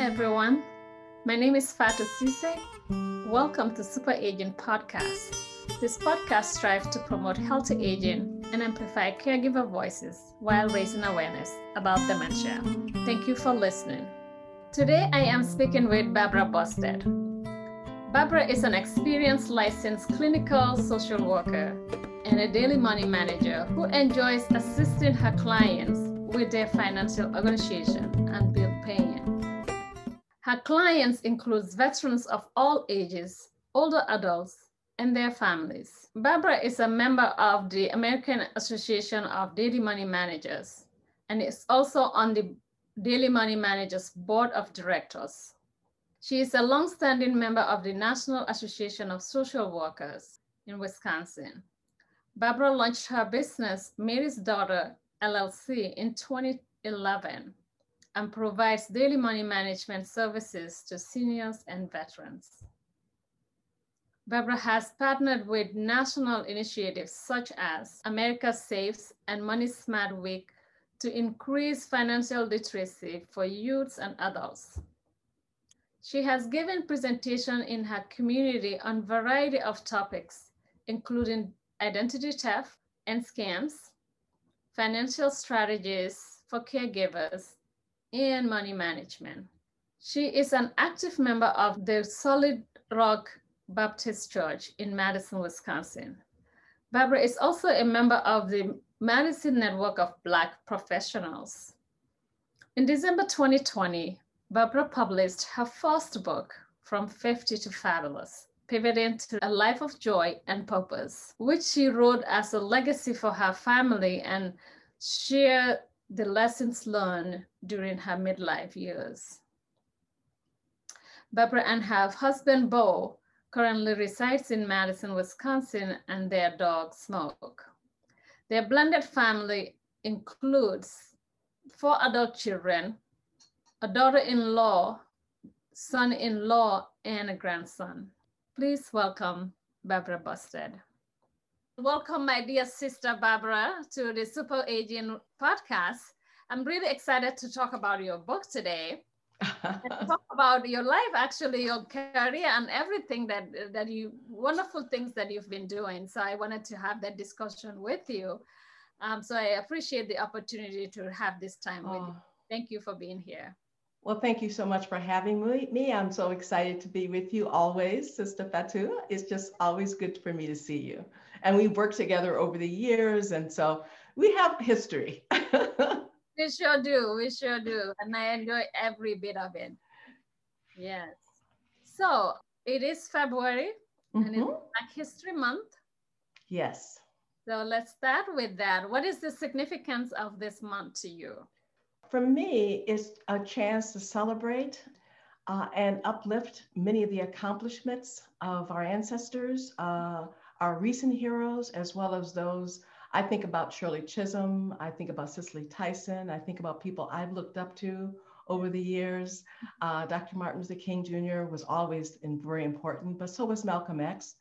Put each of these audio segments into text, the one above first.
everyone. My name is Fatu Sise. Welcome to Super Aging Podcast. This podcast strives to promote healthy aging and amplify caregiver voices while raising awareness about dementia. Thank you for listening. Today I am speaking with Barbara Busted. Barbara is an experienced licensed clinical social worker and a daily money manager who enjoys assisting her clients with their financial organization and bill paying. Her clients include veterans of all ages, older adults, and their families. Barbara is a member of the American Association of Daily Money Managers and is also on the Daily Money Managers Board of Directors. She is a longstanding member of the National Association of Social Workers in Wisconsin. Barbara launched her business, Mary's Daughter LLC, in 2011 and provides daily money management services to seniors and veterans. Barbara has partnered with national initiatives such as America Saves and Money Smart Week to increase financial literacy for youths and adults. She has given presentation in her community on a variety of topics, including identity theft and scams, financial strategies for caregivers, and money management. She is an active member of the Solid Rock Baptist Church in Madison, Wisconsin. Barbara is also a member of the Madison Network of Black Professionals. In December 2020, Barbara published her first book, From 50 to Fabulous, pivoting to a life of joy and purpose, which she wrote as a legacy for her family and share the lessons learned during her midlife years. Barbara and her husband, Bo, currently resides in Madison, Wisconsin, and their dog, Smoke. Their blended family includes four adult children, a daughter-in-law, son-in-law, and a grandson. Please welcome Barbara Busted. Welcome, my dear sister Barbara, to the Super Aging podcast. I'm really excited to talk about your book today. talk about your life, actually, your career, and everything that that you wonderful things that you've been doing. So I wanted to have that discussion with you. Um, so I appreciate the opportunity to have this time oh. with you. Thank you for being here. Well, thank you so much for having me. I'm so excited to be with you always, Sister Fatu. It's just always good for me to see you. And we've worked together over the years, and so we have history. we sure do. We sure do. And I enjoy every bit of it. Yes. So it is February mm-hmm. and it's mm-hmm. Black History Month. Yes. So let's start with that. What is the significance of this month to you? For me, it's a chance to celebrate uh, and uplift many of the accomplishments of our ancestors, uh, our recent heroes, as well as those. I think about Shirley Chisholm, I think about Cicely Tyson, I think about people I've looked up to over the years. Uh, Dr. Martin Luther King Jr. was always in, very important, but so was Malcolm X.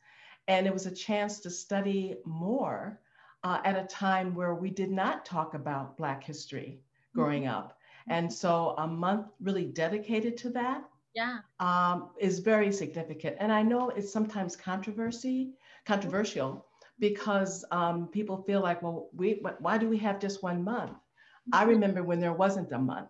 And it was a chance to study more uh, at a time where we did not talk about Black history growing mm-hmm. up. And so a month really dedicated to that yeah. um, is very significant. And I know it's sometimes controversy, controversial because um, people feel like, well, we, why do we have just one month? I mm-hmm. remember when there wasn't a month.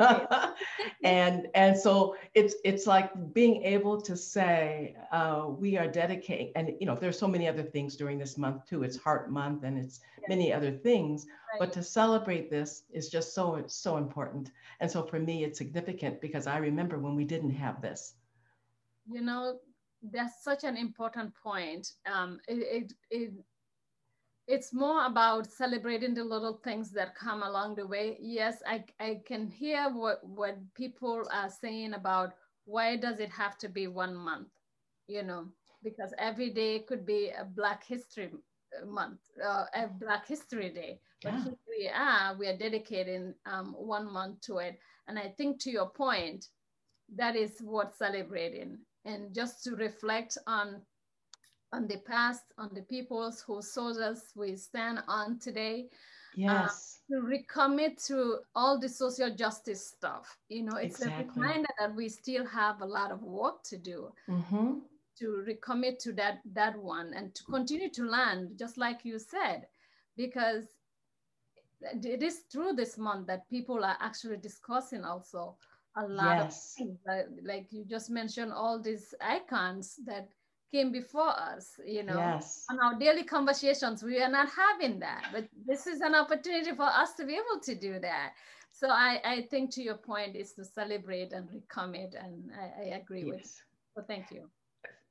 and and so it's it's like being able to say uh, we are dedicating and you know there's so many other things during this month too it's heart month and it's many other things right. but to celebrate this is just so so important and so for me it's significant because i remember when we didn't have this you know that's such an important point um, it, it, it it's more about celebrating the little things that come along the way. Yes, I, I can hear what, what people are saying about why does it have to be one month, you know, because every day could be a Black History Month, uh, a Black History Day. But yeah. here we are, we are dedicating um, one month to it. And I think to your point, that is what celebrating. And just to reflect on on the past, on the peoples whose soldiers we stand on today, Yes. Uh, to recommit to all the social justice stuff. You know, it's exactly. a reminder that we still have a lot of work to do. Mm-hmm. To recommit to that that one and to continue to learn, just like you said, because it is through this month that people are actually discussing also a lot yes. of things. Like you just mentioned all these icons that came before us, you know, yes. on our daily conversations, we are not having that, but this is an opportunity for us to be able to do that. So I, I think to your point is to celebrate and recommit, and I, I agree yes. with. So thank you.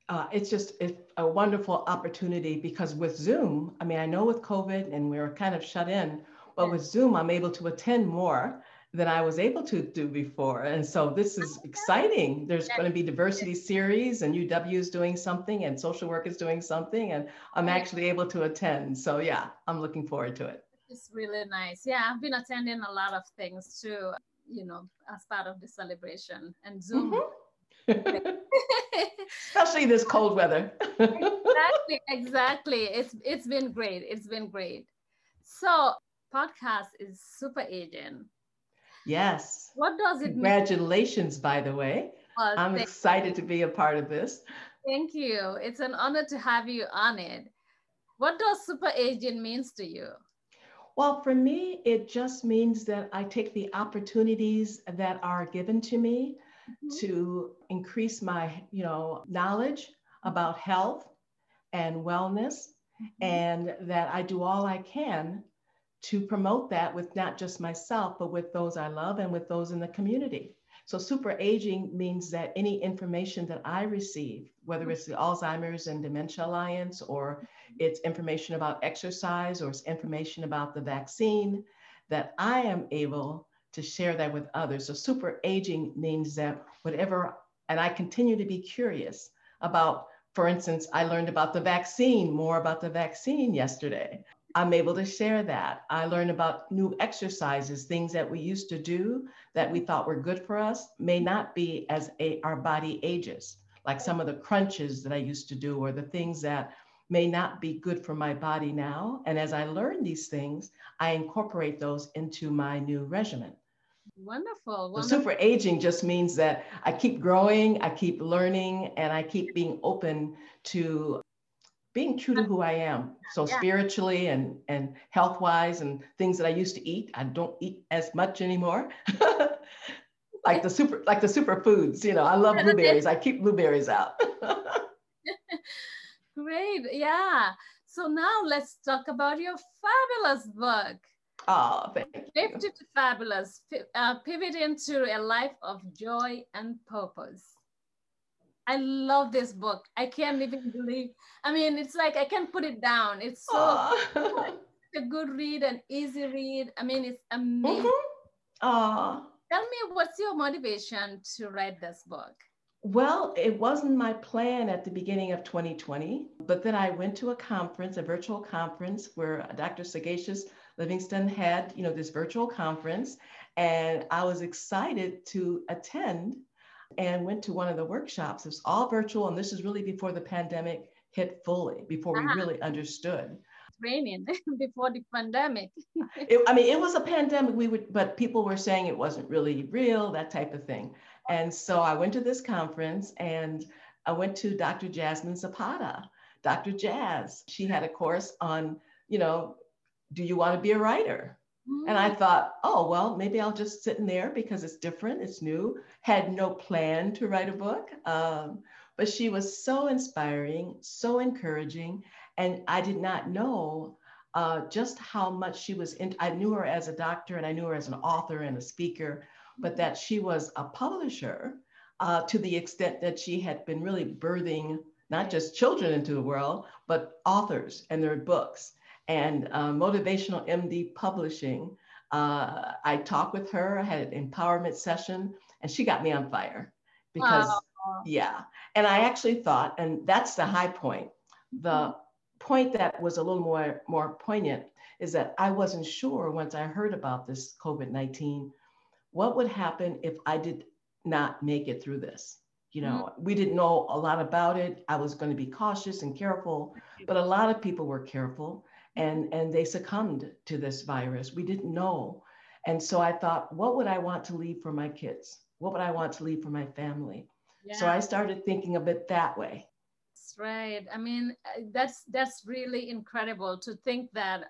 Uh, it's just it's a wonderful opportunity because with Zoom, I mean, I know with COVID and we are kind of shut in, but with Zoom, I'm able to attend more than I was able to do before. And so this is exciting. There's going to be diversity series and UW is doing something and social work is doing something and I'm actually able to attend. So yeah, I'm looking forward to it. It's really nice. Yeah, I've been attending a lot of things too, you know, as part of the celebration and Zoom. Mm-hmm. Especially this cold weather. exactly, exactly. It's it's been great. It's been great. So podcast is Super Aging Yes. What does it Congratulations, mean? by the way. Well, I'm excited you. to be a part of this. Thank you. It's an honor to have you on it. What does Super Aging means to you? Well, for me, it just means that I take the opportunities that are given to me mm-hmm. to increase my, you know, knowledge about health and wellness, mm-hmm. and that I do all I can to promote that with not just myself, but with those I love and with those in the community. So, super aging means that any information that I receive, whether it's the Alzheimer's and Dementia Alliance, or it's information about exercise, or it's information about the vaccine, that I am able to share that with others. So, super aging means that whatever, and I continue to be curious about, for instance, I learned about the vaccine, more about the vaccine yesterday. I'm able to share that. I learn about new exercises, things that we used to do that we thought were good for us may not be as a, our body ages, like some of the crunches that I used to do or the things that may not be good for my body now. And as I learn these things, I incorporate those into my new regimen. Wonderful. wonderful. super aging just means that I keep growing, I keep learning, and I keep being open to being true to who I am. So yeah. spiritually and and health wise and things that I used to eat, I don't eat as much anymore. like the super like the superfoods, you know. I love blueberries. I keep blueberries out. Great, yeah. So now let's talk about your fabulous book. Oh, thank you. Fifty to Fabulous, uh, pivot into a life of joy and purpose. I love this book. I can't even believe. I mean, it's like I can't put it down. It's so a good read, an easy read. I mean, it's amazing. Mm-hmm. Tell me, what's your motivation to write this book? Well, it wasn't my plan at the beginning of 2020, but then I went to a conference, a virtual conference, where Dr. Sagashus Levingston had, you know, this virtual conference, and I was excited to attend and went to one of the workshops. It was all virtual, and this is really before the pandemic hit fully, before we uh-huh. really understood. Training before the pandemic. it, I mean, it was a pandemic. We would, but people were saying it wasn't really real, that type of thing. And so I went to this conference, and I went to Dr. Jasmine Zapata. Dr. Jazz, she had a course on, you know, do you want to be a writer? And I mm. thought, oh, well, maybe I'll just sit in there because it's different, it's new. Had no plan to write a book. Um, but she was so inspiring, so encouraging. And I did not know uh, just how much she was in. I knew her as a doctor and I knew her as an author and a speaker, but that she was a publisher uh, to the extent that she had been really birthing not just children into the world, but authors and their books and uh, Motivational MD Publishing. Uh, I talked with her, I had an empowerment session, and she got me on fire because, yeah. And I actually thought, and that's the high point. The mm-hmm. point that was a little more, more poignant is that I wasn't sure once I heard about this COVID 19 what would happen if I did not make it through this. You know, mm-hmm. we didn't know a lot about it. I was going to be cautious and careful, but a lot of people were careful. And and they succumbed to this virus. We didn't know, and so I thought, what would I want to leave for my kids? What would I want to leave for my family? Yeah. So I started thinking of it that way. That's right. I mean, uh, that's that's really incredible to think that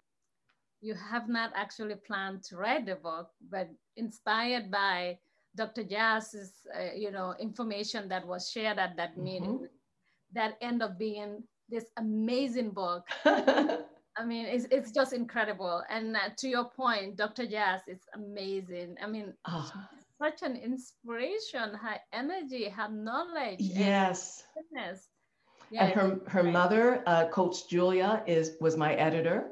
you have not actually planned to write the book, but inspired by Dr. Jazz's, uh, you know, information that was shared at that mm-hmm. meeting, that end up being this amazing book. I mean, it's, it's just incredible. And uh, to your point, Dr. Jazz is amazing. I mean, oh. such an inspiration, her energy, her knowledge. Yes. And, yeah, and her, her mother, uh, Coach Julia, is was my editor.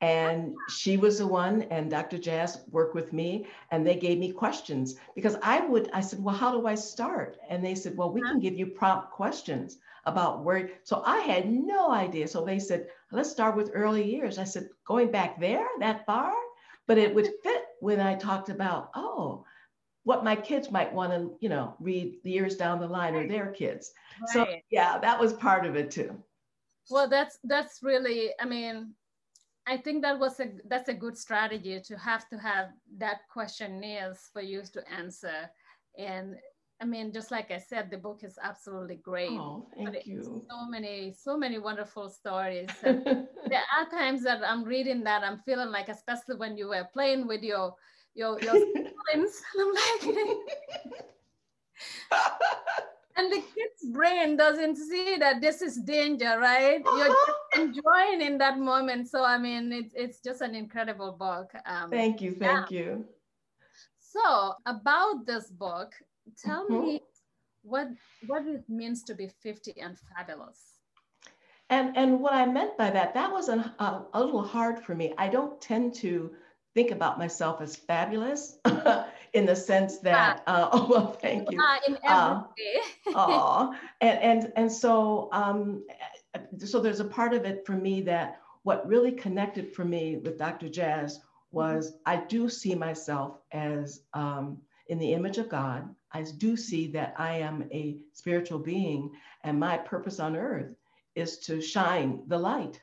And she was the one, and Dr. Jazz worked with me, and they gave me questions because I would, I said, Well, how do I start? And they said, Well, we can give you prompt questions about where. So I had no idea. So they said, Let's start with early years. I said, Going back there, that far? But it would fit when I talked about, oh, what my kids might want to, you know, read years down the line or their kids. Right. So yeah, that was part of it too. Well, that's that's really, I mean, I think that was a that's a good strategy to have to have that questionnaires for you to answer. And I mean, just like I said, the book is absolutely great. Oh, thank you. So many, so many wonderful stories. there are times that I'm reading that I'm feeling like, especially when you were playing with your your your siblings, I'm like. and the kid's brain doesn't see that this is danger, right? You're just enjoying in that moment. So I mean, it's it's just an incredible book. Um, thank you, thank yeah. you. So about this book, tell mm-hmm. me what what it means to be 50 and fabulous. And and what I meant by that, that was a, a little hard for me. I don't tend to think about myself as fabulous. in the sense that, uh, oh, well, thank you. Uh, in every uh, and, and, and so, um, so there's a part of it for me that what really connected for me with Dr. Jazz was. I do see myself as um, in the image of God. I do see that I am a spiritual being, and my purpose on earth is to shine the light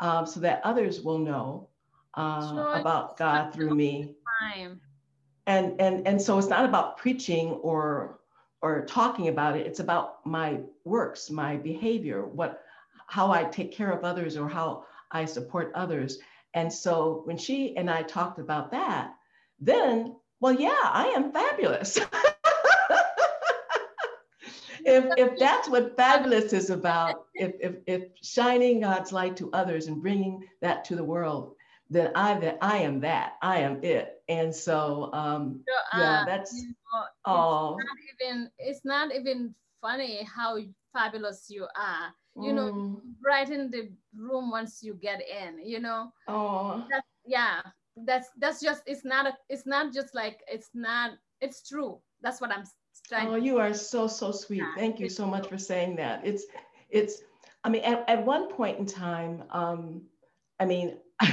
um, so that others will know uh, sure. about God through me. Time and and and so it's not about preaching or or talking about it. It's about my works my behavior what how i take care of others or how i support others. And so when she and i talked about that then well yeah i am fabulous. If, if that's what fabulous is about if, if, if shining god's light to others and bringing that to the world then I that I am that I am it. And so um, so, uh, yeah, that's you know, oh. It's not even it's not even funny how fabulous you are. You mm. know, right in the room once you get in. You know. Oh. That's, yeah, that's that's just it's not a it's not just like it's not it's true. That's what I'm trying. Oh, you are so so sweet. Yeah, Thank you so much for saying that. It's it's. I mean, at, at one point in time, um, I mean,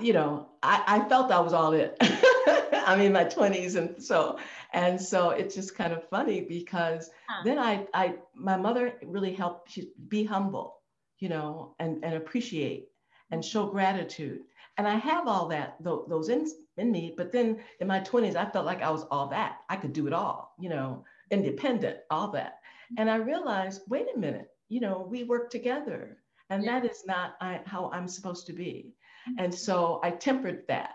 you know, I, I, felt I was all it. I'm in my 20s, and so and so it's just kind of funny because huh. then I, I, my mother really helped she be humble, you know, and and appreciate and show gratitude. And I have all that those in, in me, but then in my 20s, I felt like I was all that. I could do it all, you know, independent, all that. Mm-hmm. And I realized, wait a minute, you know, we work together and yeah. that is not I, how I'm supposed to be. Mm-hmm. And so I tempered that.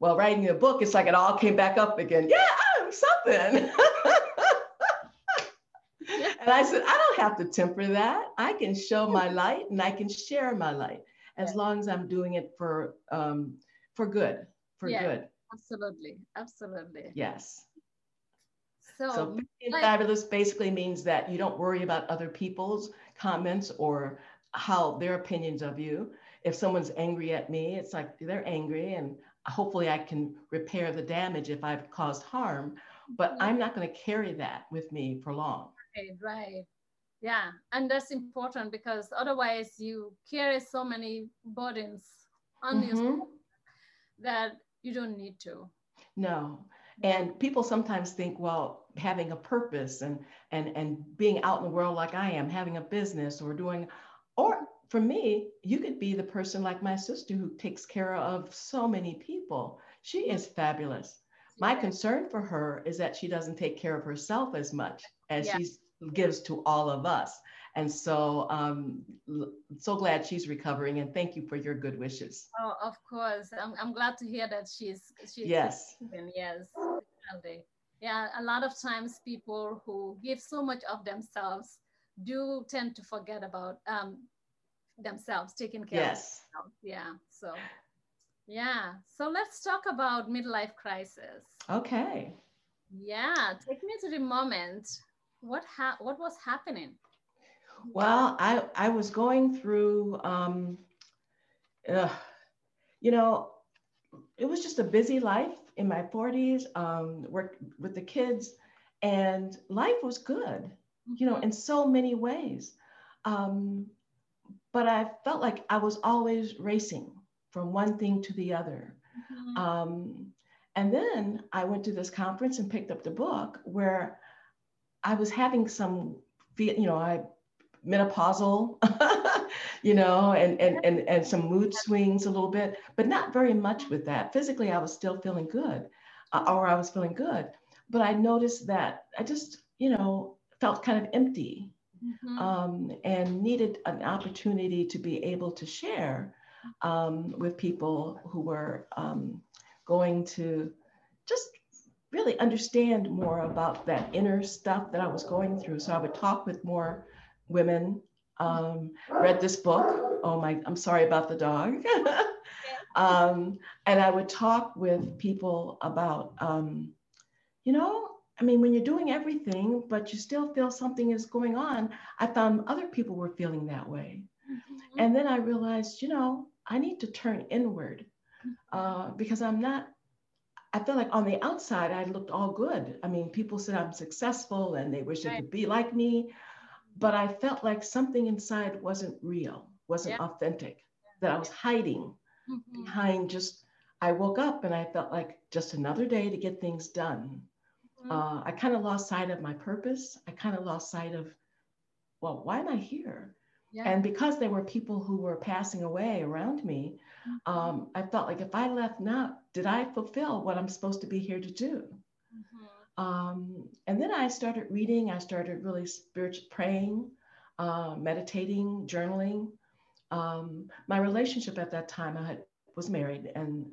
Well, writing the book, it's like it all came back up again. Yeah, I'm something. and I said, I don't have to temper that. I can show my light and I can share my light as long as I'm doing it for um, for good, for yeah, good. Absolutely, absolutely. Yes. So, so being like, fabulous basically means that you don't worry about other people's comments or how their opinions of you. If someone's angry at me, it's like they're angry, and hopefully I can repair the damage if I've caused harm. But mm-hmm. I'm not going to carry that with me for long. Right, right. Yeah, and that's important because otherwise you carry so many burdens on mm-hmm. you that you don't need to. No. And people sometimes think, well, having a purpose and and and being out in the world like I am, having a business or doing or for me, you could be the person like my sister who takes care of so many people. She is fabulous. My concern for her is that she doesn't take care of herself as much as yeah. she gives to all of us. And so, um, so glad she's recovering, and thank you for your good wishes. Oh, of course. I'm, I'm glad to hear that she's she's yes, yes, yeah. A lot of times, people who give so much of themselves do tend to forget about um, themselves, taking care yes. of themselves. Yeah. So, yeah. So let's talk about midlife crisis. Okay. Yeah. Take me to the moment. What ha- What was happening? Well, I I was going through, um, uh, you know, it was just a busy life in my 40s. Um, worked with the kids, and life was good, you know, in so many ways. Um, but I felt like I was always racing from one thing to the other. Mm-hmm. Um, and then I went to this conference and picked up the book where I was having some, you know, I menopausal, you know, and, and, and, and some mood swings a little bit, but not very much with that. Physically, I was still feeling good, uh, or I was feeling good. But I noticed that I just, you know, felt kind of empty mm-hmm. um, and needed an opportunity to be able to share um, with people who were um, going to just really understand more about that inner stuff that I was going through. So I would talk with more women. Um, read this book. Oh my, I'm sorry about the dog. um, and I would talk with people about, um, you know, I mean, when you're doing everything, but you still feel something is going on, I found other people were feeling that way. Mm-hmm. And then I realized, you know, I need to turn inward uh, because I'm not, I feel like on the outside, I looked all good. I mean, people said I'm successful and they wish they could be like me. But I felt like something inside wasn't real, wasn't yeah. authentic, that I was hiding mm-hmm. behind just, I woke up and I felt like just another day to get things done. Mm-hmm. Uh, I kind of lost sight of my purpose. I kind of lost sight of, well, why am I here? Yeah. And because there were people who were passing away around me, mm-hmm. um, I felt like if I left now, did I fulfill what I'm supposed to be here to do? Mm-hmm. Um, and then I started reading, I started really spiritual praying, uh, meditating, journaling. Um, my relationship at that time, I had, was married and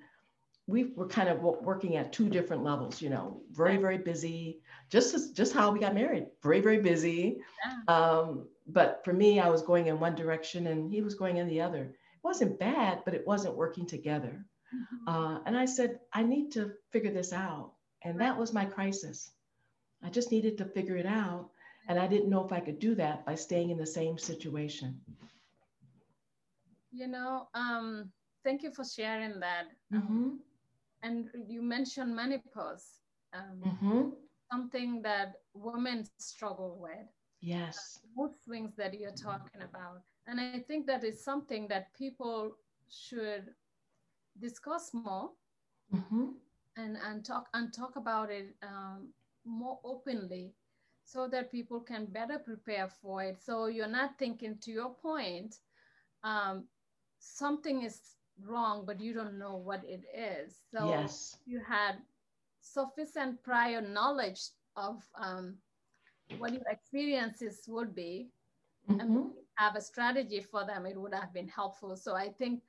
we were kind of working at two different levels, you know, very, very busy, just as, just how we got married, very, very busy. Yeah. Um, but for me, I was going in one direction and he was going in the other. It wasn't bad, but it wasn't working together. Mm-hmm. Uh, and I said, I need to figure this out. And that was my crisis. I just needed to figure it out. And I didn't know if I could do that by staying in the same situation. You know, um, thank you for sharing that. Mm-hmm and you mentioned menopause, um, mm-hmm. something that women struggle with. Yes. Mood swings that you're talking about. And I think that is something that people should discuss more mm-hmm. and, and talk and talk about it um, more openly so that people can better prepare for it. So you're not thinking to your point, um, something is wrong, but you don't know what it is. So yes. you had sufficient prior knowledge of um, what your experiences would be mm-hmm. and have a strategy for them, it would have been helpful. So I think,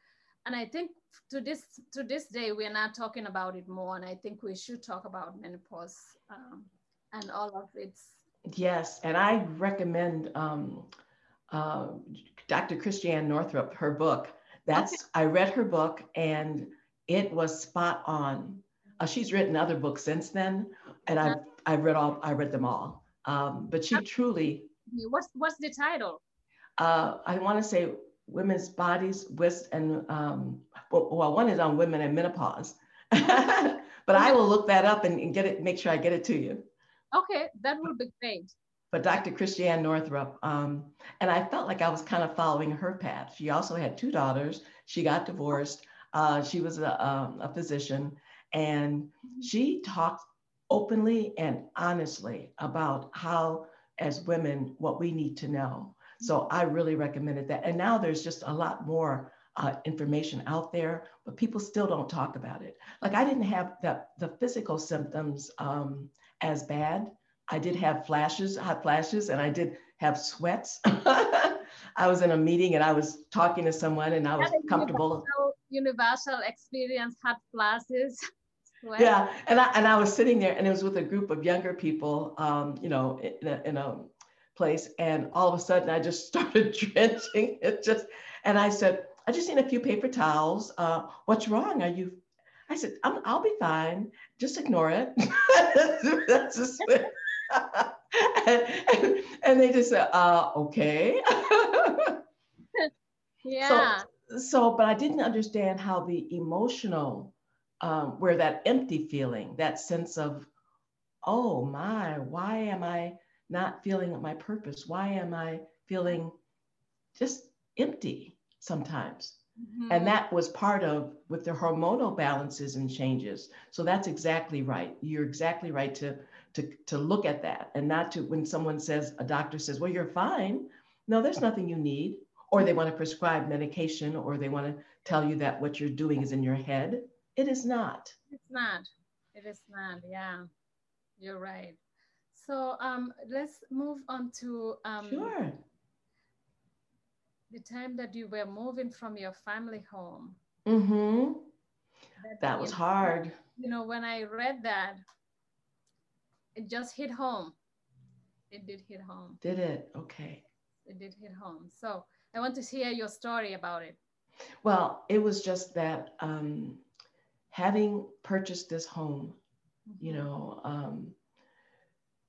and I think to this to this day, we're not talking about it more, and I think we should talk about menopause um, and all of its. Yes, and I recommend um, uh, Dr. Christiane Northrup, her book, that's okay. I read her book and it was spot on. Uh, she's written other books since then, and I've I've read all I read them all. Um, but she truly. What's what's the title? Uh, I want to say women's bodies, with and um, well, well, one is on women and menopause. but I will look that up and, and get it, make sure I get it to you. Okay, that would be great but Dr. Christiane Northrup. Um, and I felt like I was kind of following her path. She also had two daughters. She got divorced. Uh, she was a, um, a physician, and she talked openly and honestly about how, as women, what we need to know. So I really recommended that. And now there's just a lot more uh, information out there, but people still don't talk about it. Like I didn't have the, the physical symptoms um, as bad. I did have flashes, hot flashes, and I did have sweats. I was in a meeting and I was talking to someone and I was comfortable. Universal, universal experience, hot flashes. Yeah, and I and I was sitting there, and it was with a group of younger people, um, you know, in a, in a place, and all of a sudden I just started drenching. It just, and I said, I just need a few paper towels. Uh, what's wrong? Are you? I said, i will be fine. Just ignore it. That's just, and, and, they just said, uh, okay. yeah. So, so, but I didn't understand how the emotional, um, where that empty feeling, that sense of, oh my, why am I not feeling my purpose? Why am I feeling just empty sometimes? Mm-hmm. And that was part of with the hormonal balances and changes. So that's exactly right. You're exactly right to, to, to look at that and not to, when someone says, a doctor says, well, you're fine. No, there's nothing you need. Or they want to prescribe medication or they want to tell you that what you're doing is in your head. It is not. It's not. It is not. Yeah, you're right. So um, let's move on to um, sure the time that you were moving from your family home. Mm-hmm. That, that was hard. You know, when I read that, it just hit home. It did hit home. Did it? Okay. It did hit home. So I want to hear your story about it. Well, it was just that um, having purchased this home, mm-hmm. you know, um,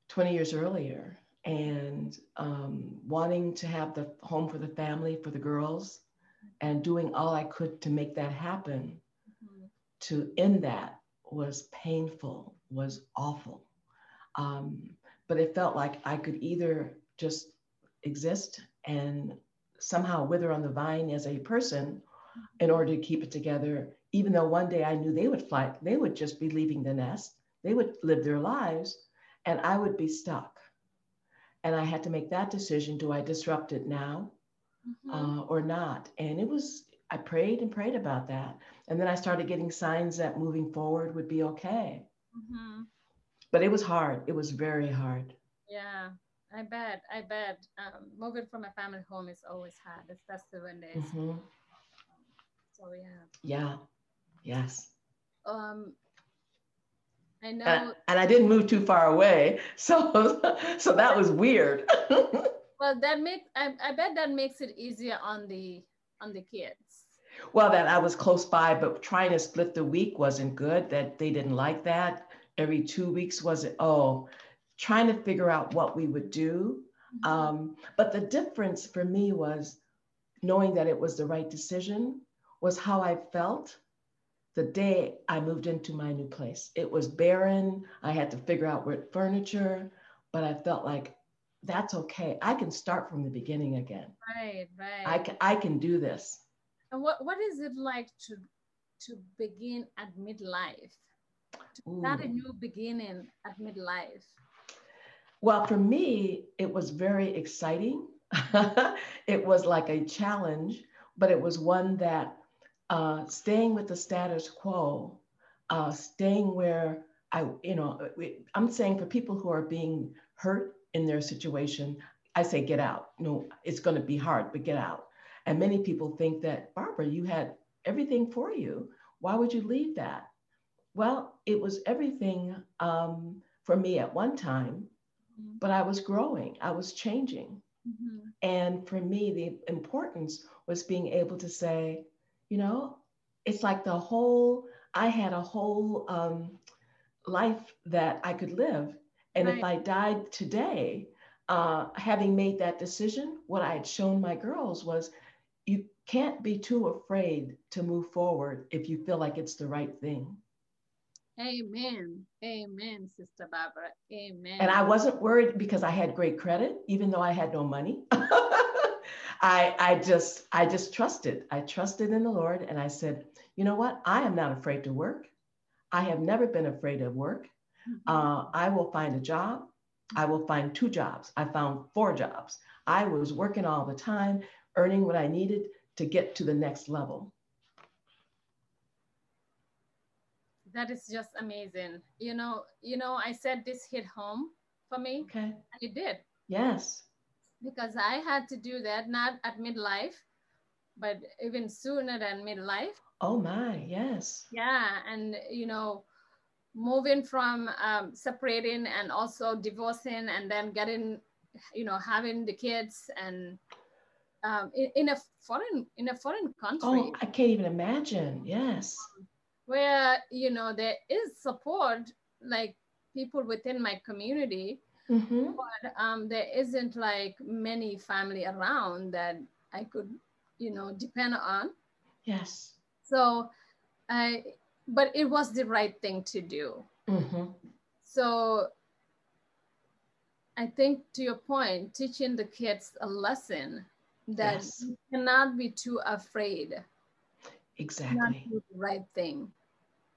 20 years earlier, and um, wanting to have the home for the family for the girls and doing all I could to make that happen mm-hmm. to end that was painful, was awful. Um, but it felt like I could either just exist and somehow wither on the vine as a person in order to keep it together, even though one day I knew they would fly, they would just be leaving the nest, they would live their lives, and I would be stuck. And I had to make that decision do I disrupt it now mm-hmm. uh, or not? And it was, I prayed and prayed about that. And then I started getting signs that moving forward would be okay. Mm-hmm. But it was hard. It was very hard. Yeah, I bet. I bet. Um, moving from a family home is always hard, especially when there's. Mm-hmm. So, yeah. Yeah. Yes. Um, I know. And, and I didn't move too far away. So, so that was weird. well, that makes, I, I bet that makes it easier on the, on the kids. Well, that I was close by, but trying to split the week wasn't good. That they didn't like that. Every two weeks was it? oh, trying to figure out what we would do. Mm-hmm. Um, but the difference for me was knowing that it was the right decision was how I felt the day I moved into my new place. It was barren. I had to figure out where furniture, but I felt like that's okay. I can start from the beginning again. Right, right. I can I can do this. And what, what is it like to to begin at midlife? To start a new beginning at midlife? Well, for me, it was very exciting. it was like a challenge, but it was one that uh, staying with the status quo, uh, staying where I, you know, I'm saying for people who are being hurt in their situation, I say get out. No, it's going to be hard, but get out. And many people think that, Barbara, you had everything for you. Why would you leave that? Well, it was everything um, for me at one time, mm-hmm. but I was growing, I was changing. Mm-hmm. And for me, the importance was being able to say, you know it's like the whole i had a whole um, life that i could live and right. if i died today uh, having made that decision what i had shown my girls was you can't be too afraid to move forward if you feel like it's the right thing Amen. Amen, Sister Barbara. Amen. And I wasn't worried because I had great credit, even though I had no money. I, I just, I just trusted. I trusted in the Lord, and I said, you know what? I am not afraid to work. I have never been afraid of work. Mm-hmm. Uh, I will find a job. I will find two jobs. I found four jobs. I was working all the time, earning what I needed to get to the next level. That is just amazing. You know, you know, I said this hit home for me. Okay. And it did. Yes. Because I had to do that, not at midlife, but even sooner than midlife. Oh my, yes. Yeah. And, you know, moving from um, separating and also divorcing and then getting, you know, having the kids and um, in, in, a foreign in a foreign country. Oh, I can't even imagine. Yes. Where you know there is support, like people within my community, Mm-hmm. but um, there isn't like many family around that I could, you know, depend on. Yes. So, I, but it was the right thing to do. Mm-hmm. So, I think to your point, teaching the kids a lesson that Yes. you cannot be too afraid Exactly. do the right thing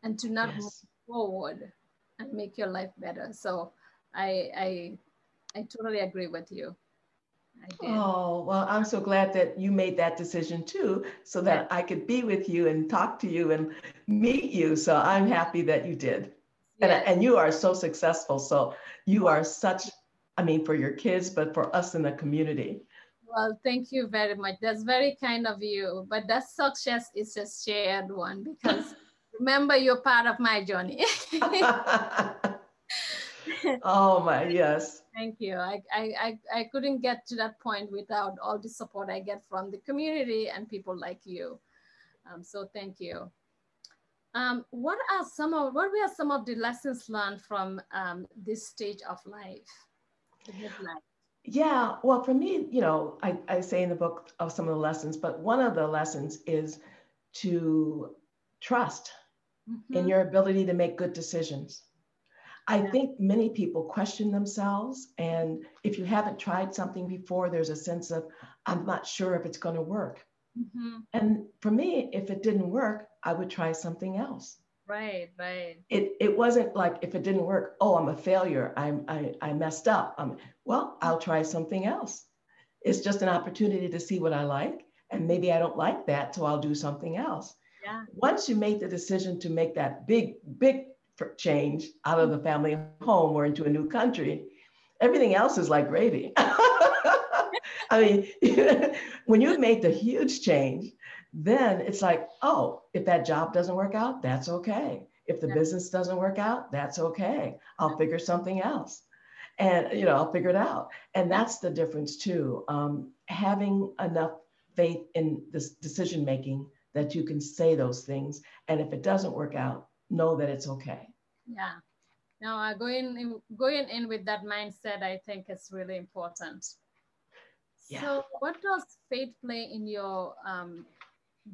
and to not move forward and make your life better. So I I I totally agree with you. Oh, well, I'm so glad that you made that decision too, so that I could be with you and talk to you and meet you. So I'm happy that you did. And, and you are so successful. So you are such, I mean, for your kids, but for us in the community. Well, thank you very much. That's very kind of you. But that success is a shared one because remember you're part of my journey. oh my, yes. Thank you. I, I, I, I couldn't get to that point without all the support I get from the community and people like you. Um, so thank you. Um, what are some of what were some of the lessons learned from um, this stage of life? Yeah, well, for me, you know, I, I say in the book of some of the lessons, but one of the lessons is to trust in Mhm. your ability to make good decisions. I Yeah. think many people question themselves. And if you haven't tried something before, there's a sense of, I'm not sure if it's going to work. Mhm. And for me, if it didn't work, I would try something else. Right, right. It, it wasn't like if it didn't work, oh, I'm a failure. I'm, I, I messed up. Um, well, I'll try something else. It's just an opportunity to see what I like. And maybe I don't like that, so I'll do something else. Yeah. Once you make the decision to make that big, big change out of the family home or into a new country, everything else is like gravy. I mean, when you've made the huge change, then it's like, oh, if that job doesn't work out, that's okay. If the Yeah. business doesn't work out, that's okay. I'll figure something else. And, you know, I'll figure it out. And that's the difference too. Um, having enough faith in this decision making that you can say those things. And if it doesn't work out, know that it's okay. Yeah. Now, uh, going in, going in with that mindset, I think is really important. Yeah. So, what does faith play in your um,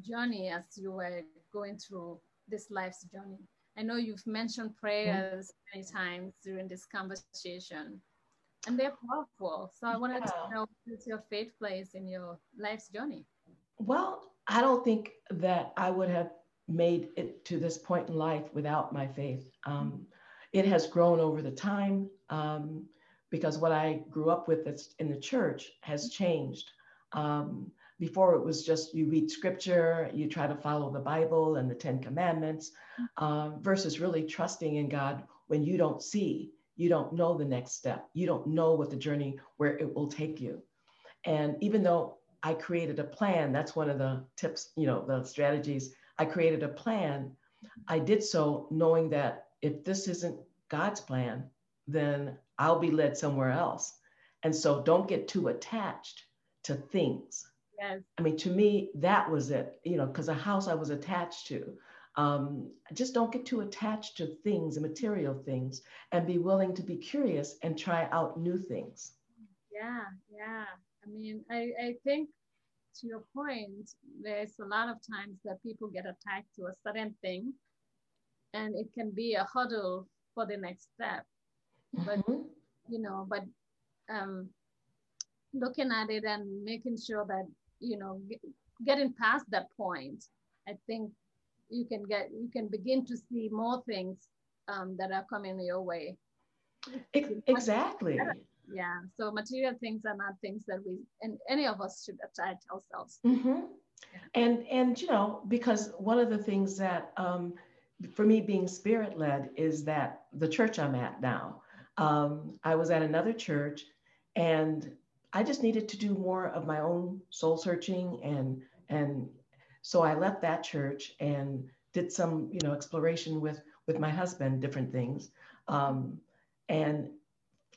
journey as you were going through this life's journey? I know you've mentioned prayers many times during this conversation, and they're powerful. So, I wanted Yeah. to know what your faith plays in your life's journey. Well, I don't think that I would have made it to this point in life without my faith. Um, it has grown over the time um, because what I grew up with in the church has changed. Um, before it was just you read scripture, you try to follow the Bible and the Ten Commandments, um, versus really trusting in God when you don't see, you don't know the next step, you don't know what the journey where it will take you. And even though I created a plan. That's one of the tips, you know, the strategies. I created a plan. I did so knowing that if this isn't God's plan, then I'll be led somewhere else. And so don't get too attached to things. Yes. I mean, to me, that was it, you know, because a house I was attached to. Um, just don't get too attached to things and material things and be willing to be curious and try out new things. Yeah, yeah. I mean, I, I think to your point, there's a lot of times that people get attached to a certain thing and it can be a hurdle for the next step. But Mhm. you know, but um looking at it and making sure that, you know, get, getting past that point, I think you can get you can begin to see more things um, that are coming your way. exactly. Yeah. So material things are not things that we and any of us should attach ourselves. Mm-hmm. Yeah. And and you know because one of the things that um, for me being spirit led is that the church I'm at now. Um, I was at another church and I just needed to do more of my own soul searching and and so I left that church and did some you know exploration with with my husband different things um, and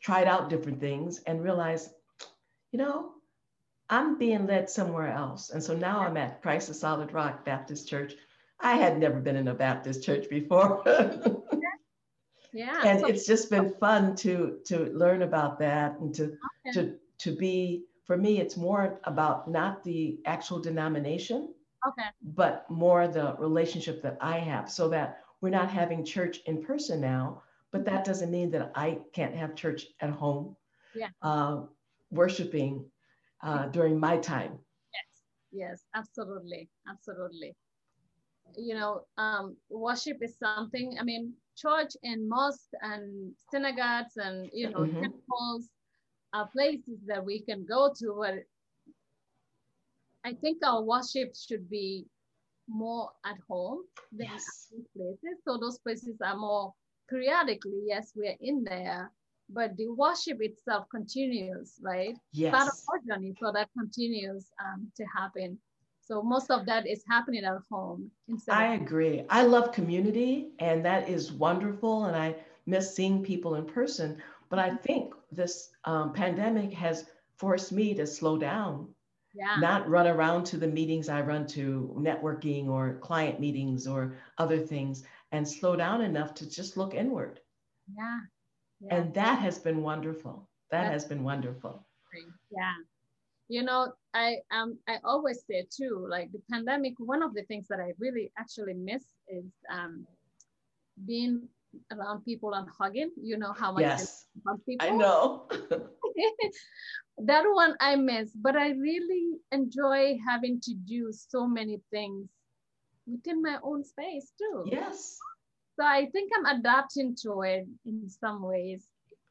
tried out different things and realized you know I'm being led somewhere else. And so now I'm at Christ the Solid Rock Baptist Church. I had never been in a Baptist church before. Yeah. And it's just been fun to to learn about that and to okay. to to be for me it's more about not the actual denomination okay. but more the relationship that i have so that we're not having church in person now but that doesn't mean that i can't have church at home yeah. uh, worshiping uh, during my time. Yes. Yes. Absolutely. Absolutely. You know um, worship is something i mean church and mosque and synagogues and you know mm-hmm. temples are places that we can go to where I think our worship should be more at home than yes. places. So those places are more periodically, yes, we're in there, but the worship itself continues, right? Yes. Part of our journey, so that continues um, to happen. So most of that is happening at home. Instead I agree. I love community, and that is wonderful, and I miss seeing people in person. But I think this um, pandemic has forced me to slow down, yeah. not run around to the meetings I run to, networking or client meetings or other things, and slow down enough to just look inward. Yeah. yeah. And that has been wonderful. That That's has been wonderful. Yeah. You know, I um I always say too, like the pandemic, one of the things that I really actually miss is um being around people and hugging. You know how much yes. I hug people. I know. that one I miss, but I really enjoy having to do so many things within my own space too. Yes. So I think I'm adapting to it in some ways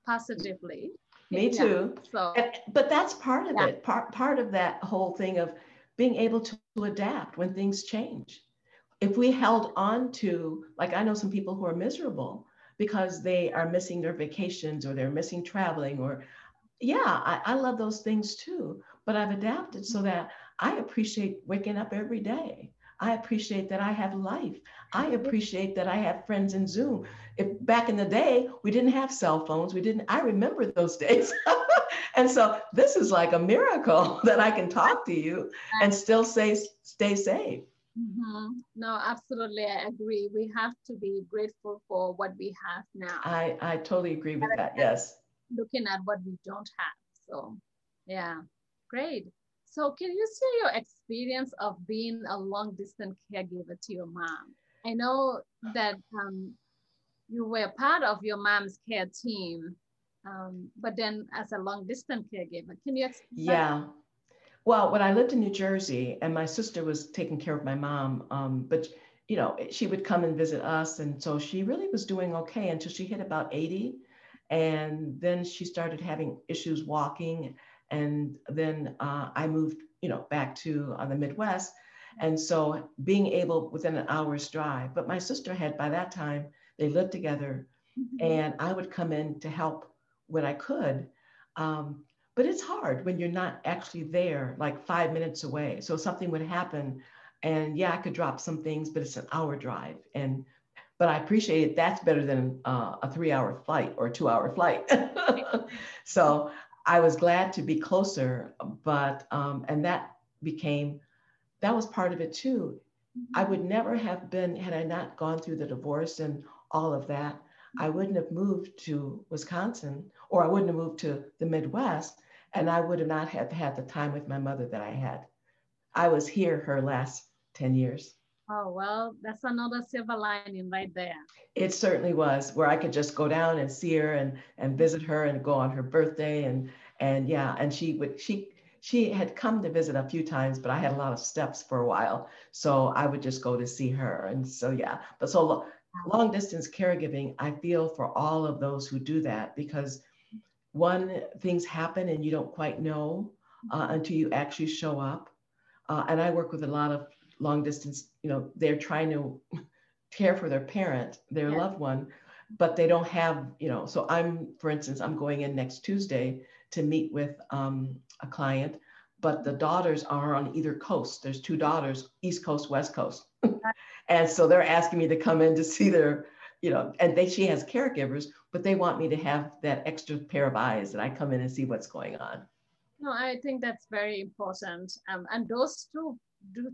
positively. Me too. Yeah, so, and, but that's part of yeah. it. Part part of that whole thing of being able to adapt when things change if we held on to, like I know some people who are miserable because they are missing their vacations or they're missing traveling or yeah, I, I love those things too. But I've adapted so that I appreciate waking up every day. I appreciate that I have life. I appreciate that I have friends in Zoom. If back in the day we didn't have cell phones, we didn't. I remember those days, and so this is like a miracle that I can talk to you and still say stay safe. Mm-hmm. No, absolutely. I agree. We have to be grateful for what we have now. I, I totally agree with that. Yes. Looking at what we don't have. So, yeah, great. So, can you share your experience of being a long distance caregiver to your mom? I know that um, you were part of your mom's care team, um, but then as a long distance caregiver, can you explain? Yeah. Well, when I lived in New Jersey and my sister was taking care of my mom, um, but you know, she would come and visit us. And so she really was doing okay until she hit about 80. And then she started having issues walking. And then uh, I moved, you know, back to uh, the Midwest. And so being able within an hour's drive, but my sister had by that time, they lived together mm-hmm. and I would come in to help when I could. Um, but it's hard when you're not actually there, like five minutes away. So something would happen, and yeah, I could drop some things, but it's an hour drive. And but I appreciate it. That's better than uh, a three-hour flight or a two-hour flight. so I was glad to be closer, but um, and that became that was part of it too. I would never have been had I not gone through the divorce and all of that. I wouldn't have moved to Wisconsin or I wouldn't have moved to the Midwest and I would have not have had the time with my mother that I had. I was here her last 10 years. Oh, well, that's another silver lining right there. It certainly was where I could just go down and see her and, and visit her and go on her birthday. And, and yeah, and she would, she, she had come to visit a few times, but I had a lot of steps for a while. So I would just go to see her. And so, yeah, but so long distance caregiving, I feel for all of those who do that because one, things happen and you don't quite know uh, until you actually show up. Uh, and I work with a lot of long distance, you know, they're trying to care for their parent, their yeah. loved one, but they don't have, you know, so I'm, for instance, I'm going in next Tuesday to meet with um, a client, but the daughters are on either coast. There's two daughters, East Coast, West Coast. and so they're asking me to come in to see their, you know, and they, she has caregivers, but they want me to have that extra pair of eyes that I come in and see what's going on. No, I think that's very important. Um, and those two,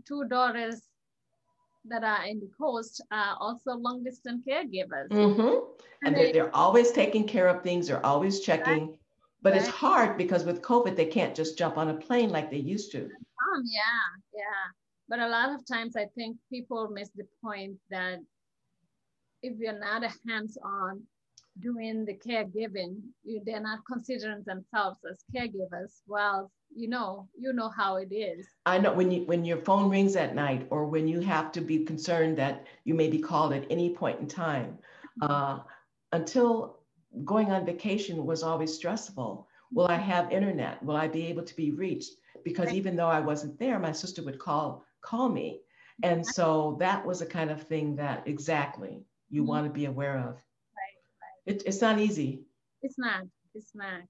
two daughters that are in the coast are also long distance caregivers. Mm-hmm. And, they, they're, always taking care of things, they're always checking. Right. But right. it's hard because with COVID, they can't just jump on a plane like they used to. Um, yeah, yeah. But a lot of times I think people miss the point that if you're not a hands-on doing the caregiving, you, they're not considering themselves as caregivers. Well, you know, you know how it is. I know when you when your phone rings at night, or when you have to be concerned that you may be called at any point in time. Uh, until going on vacation was always stressful. Will I have internet? Will I be able to be reached? Because even though I wasn't there, my sister would call call me, and so that was a kind of thing that exactly you mm-hmm. want to be aware of. It, it's not easy. It's not. It's not.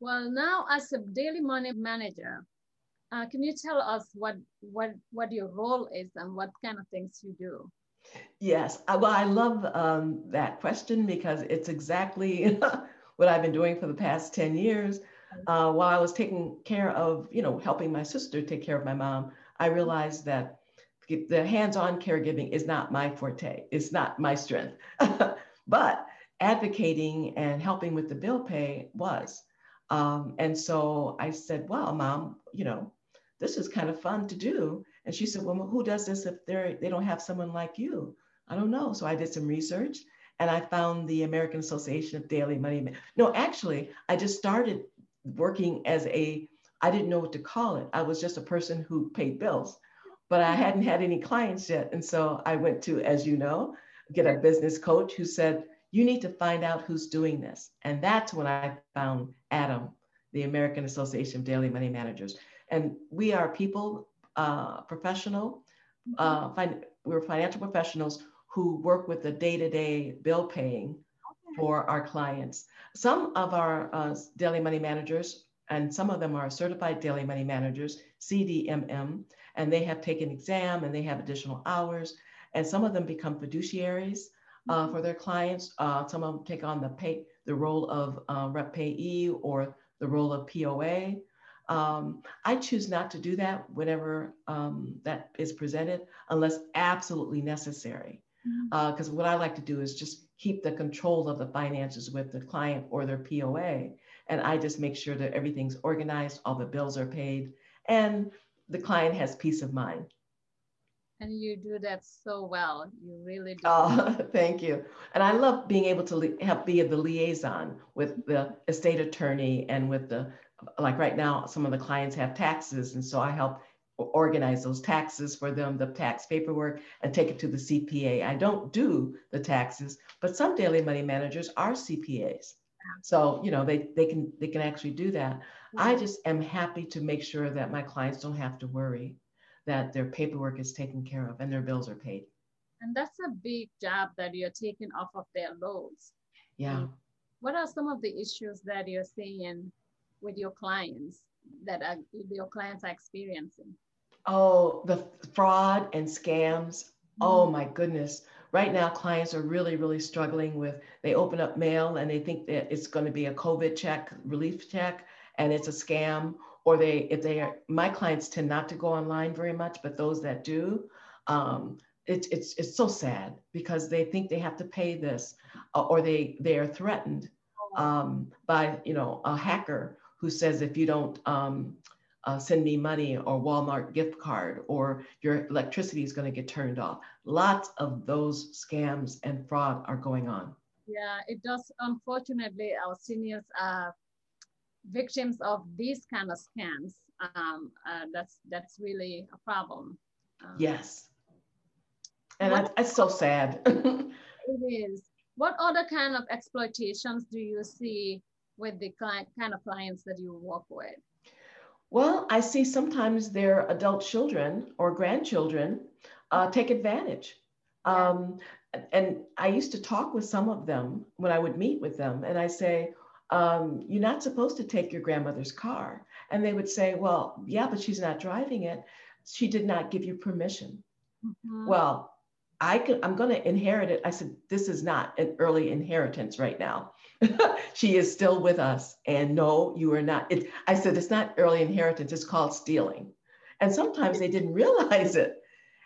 Well, now as a daily money manager, uh, can you tell us what what what your role is and what kind of things you do? Yes. Uh, well, I love um, that question because it's exactly what I've been doing for the past 10 years. Uh, while I was taking care of, you know, helping my sister take care of my mom, I realized that the hands-on caregiving is not my forte. It's not my strength. but advocating and helping with the bill pay was. Um, and so I said, well, mom, you know, this is kind of fun to do. And she said, well, who does this if they're, they don't have someone like you? I don't know. So I did some research and I found the American Association of Daily Money. No, actually, I just started working as a, I didn't know what to call it. I was just a person who paid bills, but I hadn't had any clients yet. And so I went to, as you know, get a business coach who said, you need to find out who's doing this. And that's when I found ADAM, the American Association of Daily Money Managers. And we are people, uh, professional, uh, fin- we're financial professionals who work with the day-to-day bill paying for our clients. Some of our uh, daily money managers, and some of them are certified daily money managers, CDMM, and they have taken exam and they have additional hours. And some of them become fiduciaries uh, for their clients. Uh, some of them take on the pay, the role of uh, rep payee or the role of POA. Um, I choose not to do that whenever um, that is presented, unless absolutely necessary. Because mm-hmm. uh, what I like to do is just keep the control of the finances with the client or their POA. And I just make sure that everything's organized, all the bills are paid, and the client has peace of mind. And you do that so well. You really do. Oh, thank you. And I love being able to help be the liaison with the estate attorney and with the, like right now, some of the clients have taxes. And so I help organize those taxes for them, the tax paperwork, and take it to the CPA. I don't do the taxes, but some daily money managers are CPAs. So, you know, they, they can they can actually do that. I just am happy to make sure that my clients don't have to worry that their paperwork is taken care of and their bills are paid. And that's a big job that you're taking off of their loads. Yeah. What are some of the issues that you're seeing with your clients that are, your clients are experiencing? Oh, the fraud and scams. Oh mm-hmm. my goodness. Right now, clients are really, really struggling with, they open up mail and they think that it's going to be a COVID check, relief check, and it's a scam or they if they are my clients tend not to go online very much but those that do um, it, it's it's so sad because they think they have to pay this uh, or they they are threatened um, by you know a hacker who says if you don't um, uh, send me money or Walmart gift card or your electricity is going to get turned off. Lots of those scams and fraud are going on. Yeah, it does. Unfortunately, our seniors are victims of these kind of scams, um, uh, that's that's really a problem. Um, yes, and that's, that's so sad. it is. What other kind of exploitations do you see with the client, kind of clients that you work with? Well, I see sometimes their adult children or grandchildren uh, take advantage. Um, and I used to talk with some of them when I would meet with them, and I say, um, You're not supposed to take your grandmother's car. And they would say, Well, yeah, but she's not driving it. She did not give you permission. Mm-hmm. Well, I can, I'm going to inherit it. I said, This is not an early inheritance right now. she is still with us. And no, you are not. It, I said, It's not early inheritance, it's called stealing. And sometimes they didn't realize it.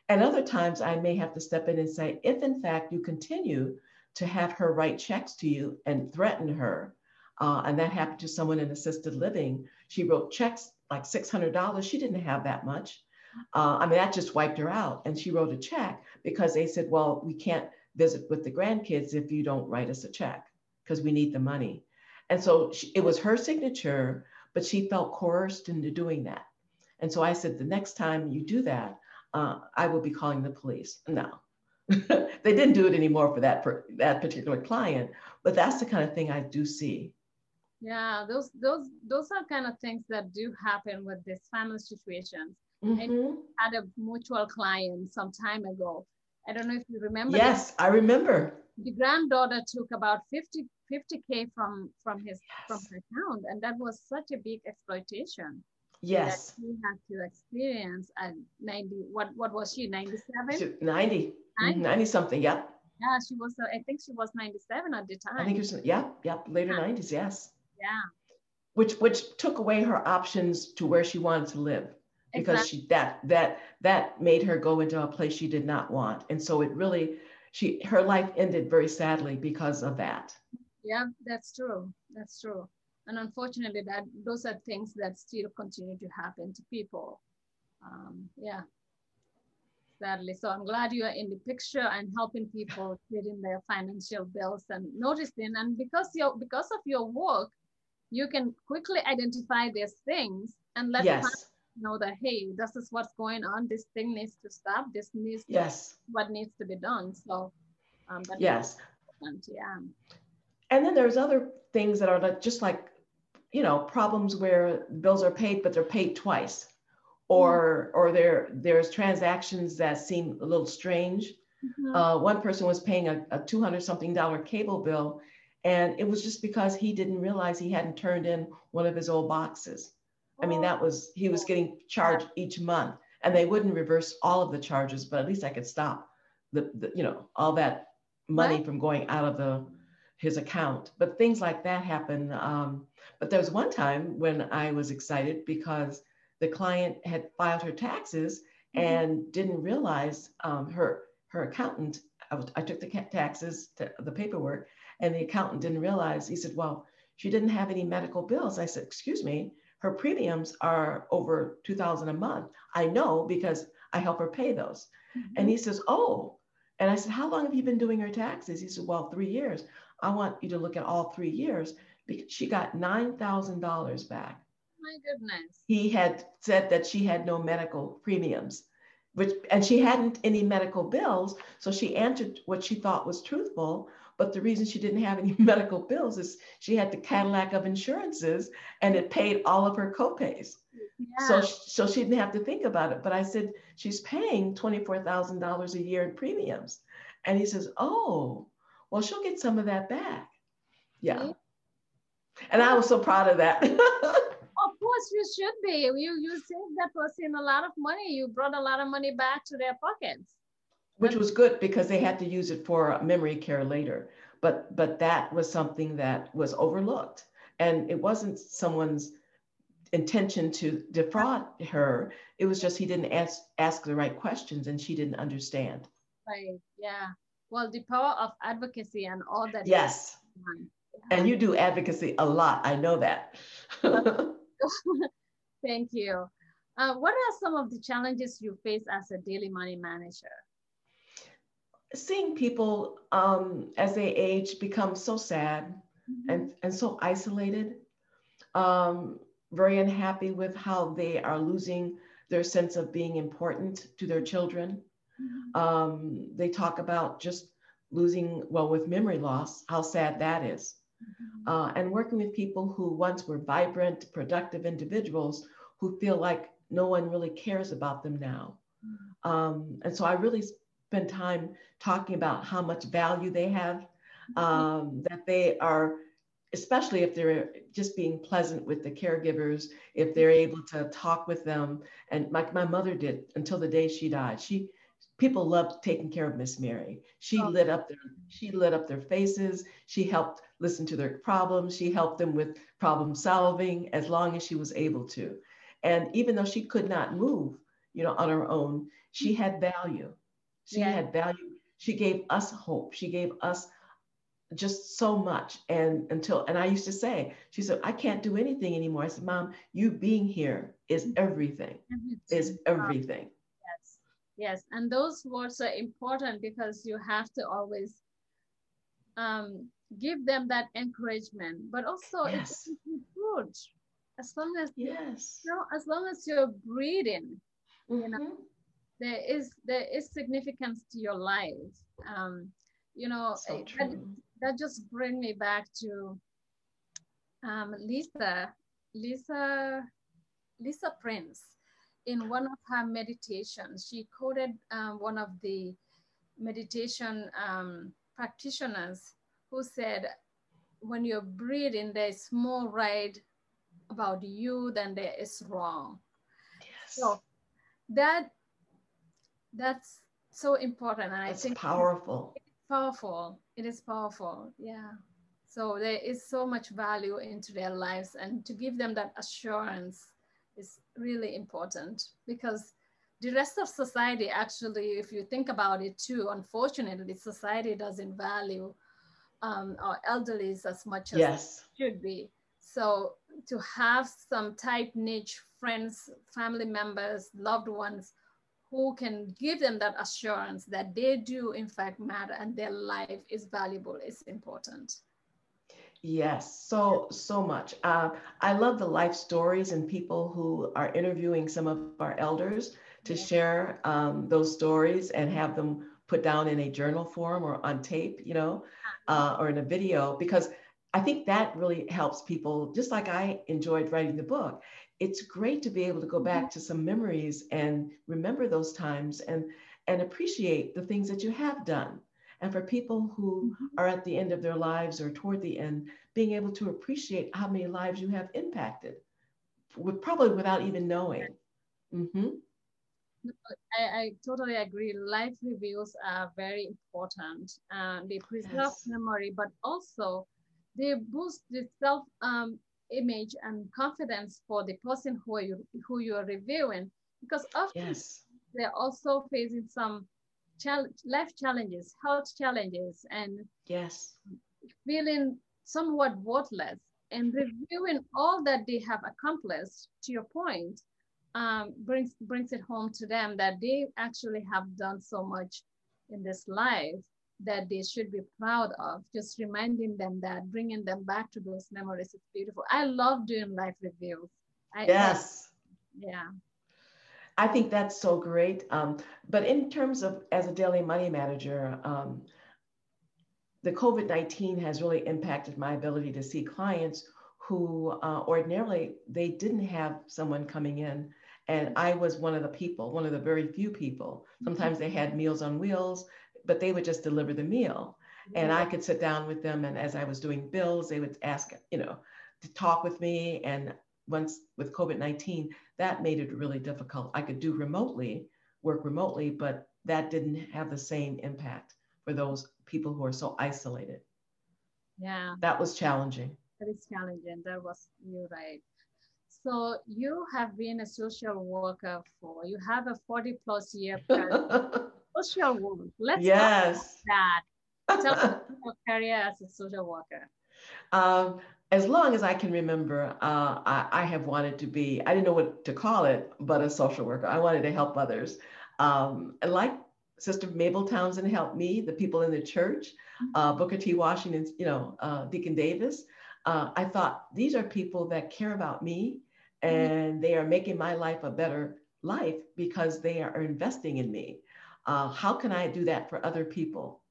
And other times I may have to step in and say, if in fact you continue to have her write checks to you and threaten her, uh, and that happened to someone in assisted living, she wrote checks like $600. She didn't have that much. Uh, I mean, that just wiped her out. And she wrote a check because they said, well, we can't visit with the grandkids if you don't write us a check because we need the money. And so she, it was her signature, but she felt coerced into doing that. And so I said, the next time you do that, uh, I will be calling the police. No, they didn't do it anymore for that per, that particular client, but that's the kind of thing I do see. Yeah, those those those are kind of things that do happen with these family situations. Mm-hmm. And had a mutual client some time ago. I don't know if you remember. Yes, I remember. The granddaughter took about 50 50k from from his yes. from her account, and that was such a big exploitation. Yes. That he had to experience at 90. What what was she? 97. 90. 90, 90 something. Yep. Yeah, she was. Uh, I think she was 97 at the time. I think it was. Yeah, yeah, later yeah. 90s. Yes. Yeah. Which which took away her options to where she wanted to live because exactly. she that that that made her go into a place she did not want, and so it really she her life ended very sadly because of that. Yeah, that's true. That's true. And unfortunately, that those are things that still continue to happen to people. Um, yeah, sadly. So I'm glad you are in the picture and helping people in their financial bills and noticing. And because your because of your work, you can quickly identify these things and let yes. them know that hey, this is what's going on. This thing needs to stop. This needs yes. what needs to be done. So um, yes, yeah. And then there's other things that are just like, you know, problems where bills are paid, but they're paid twice or or there there's transactions that seem a little strange. Mm-hmm. Uh, one person was paying a, a 200 something dollar cable bill, and it was just because he didn't realize he hadn't turned in one of his old boxes. I mean, that was he was getting charged each month, and they wouldn't reverse all of the charges, but at least I could stop the, the you know all that money right. from going out of the his account. But things like that happen. Um, but there was one time when I was excited because the client had filed her taxes mm-hmm. and didn't realize um, her her accountant. I, I took the taxes, to the paperwork, and the accountant didn't realize. He said, "Well, she didn't have any medical bills." I said, "Excuse me, her premiums are over two thousand a month. I know because I help her pay those." Mm-hmm. And he says, "Oh." And I said, "How long have you been doing her taxes?" He said, "Well, three years." I want you to look at all three years because she got nine thousand dollars back my goodness. He had said that she had no medical premiums, which and she hadn't any medical bills. So she answered what she thought was truthful. But the reason she didn't have any medical bills is she had the Cadillac of insurances and it paid all of her copays. Yeah. So, so she didn't have to think about it. But I said, she's paying $24,000 a year in premiums. And he says, oh, well, she'll get some of that back. Yeah. And I was so proud of that. Of course you should be. You you saved that person a lot of money. You brought a lot of money back to their pockets. Which was good because they had to use it for memory care later. But but that was something that was overlooked. And it wasn't someone's intention to defraud her. It was just he didn't ask ask the right questions and she didn't understand. Right. Yeah. Well, the power of advocacy and all that. Yes. And you do advocacy a lot. I know that. Thank you. Uh, what are some of the challenges you face as a daily money manager? Seeing people um, as they age become so sad mm-hmm. and, and so isolated, um, very unhappy with how they are losing their sense of being important to their children. Mm-hmm. Um, they talk about just losing, well, with memory loss, how sad that is. Mm-hmm. Uh, and working with people who once were vibrant, productive individuals who feel like no one really cares about them now. Mm-hmm. Um, and so I really spend time talking about how much value they have, Mm-hmm. um, that they are, especially if they're just being pleasant with the caregivers, if they're able to talk with them. And like my mother did until the day she died. She people loved taking care of Miss Mary. She Oh. lit up their she lit up their faces. She helped listen to their problems. She helped them with problem solving as long as she was able to. And even though she could not move, you know, on her own, she had value. She Yeah. had value. She gave us hope. She gave us just so much. And until, and I used to say, she said, I can't do anything anymore. I said, Mom, you being here is everything, is everything. Yes, yes, and those words are important because you have to always um, give them that encouragement, but also Yes. doesn't good. As long as Yes. you know, as long as you're breathing, you know, Mhm. There is there is significance to your life. Um, you know, So that, that just bring me back to um, Lisa, Lisa, Lisa Prince. In one of her meditations, she quoted um, one of the meditation um, practitioners who said, "When you're breathing, there's more right about you than there is wrong." Yes. So that that's so important, and I think powerful. powerful it is powerful yeah so there is so much value into their lives and to give them that assurance is really important because the rest of society actually if you think about it too unfortunately society doesn't value um, our elderlies as much as Yes. it should be so to have some tight niche friends family members loved ones who can give them that assurance that they do in fact matter and their life is valuable is important Yes, so so much. Uh, I love the life stories and people who are interviewing some of our elders to Yeah. share um, those stories and have them put down in a journal form or on tape, you know, uh, or in a video, because I think that really helps people. Just like I enjoyed writing the book, it's great to be able to go back to some memories and remember those times and and appreciate the things that you have done. And for people who are at the end of their lives or toward the end, being able to appreciate how many lives you have impacted, with probably without even knowing. hmm I, I totally agree life reviews are very important uh, they preserve Yes. memory but also they boost the self um, image and confidence for the person who you who you are reviewing because often Yes. they're also facing some challenge, life challenges, health challenges, and Yes. feeling somewhat worthless. And reviewing all that they have accomplished, to your point, um, brings brings it home to them that they actually have done so much in this life that they should be proud of. Just reminding them that, bringing them back to those memories is beautiful. I love doing life reviews. I, Yes. yeah. I think that's so great. Um, but in terms of as a daily money manager, um, the COVID 19 has really impacted my ability to see clients who uh, ordinarily they didn't have someone coming in. And I was one of the people, one of the very few people. Sometimes they had meals on wheels, but they would just deliver the meal. And I mm-hmm. could sit down with them. And as I was doing bills, they would ask, you know, to talk with me. And once with COVID 19, that made it really difficult. I could do remotely, work remotely, but that didn't have the same impact for those people who are so isolated. Yeah. That was challenging. That is challenging. That was you right. So you have been a social worker for you have a 40 plus year. social work. Let's yes. talk about that. Tell us your career as a social worker. Um, as long as I can remember, uh, I, I, have wanted to be, I didn't know what to call it, but a social worker. I wanted to help others. Um, and like Sister Mabel Townsend helped me, the people in the church, uh, Booker T. Washington, you know, uh, Deacon Davis. Uh, I thought these are people that care about me and they are making my life a better life because they are investing in me. Uh, how can I do that for other people?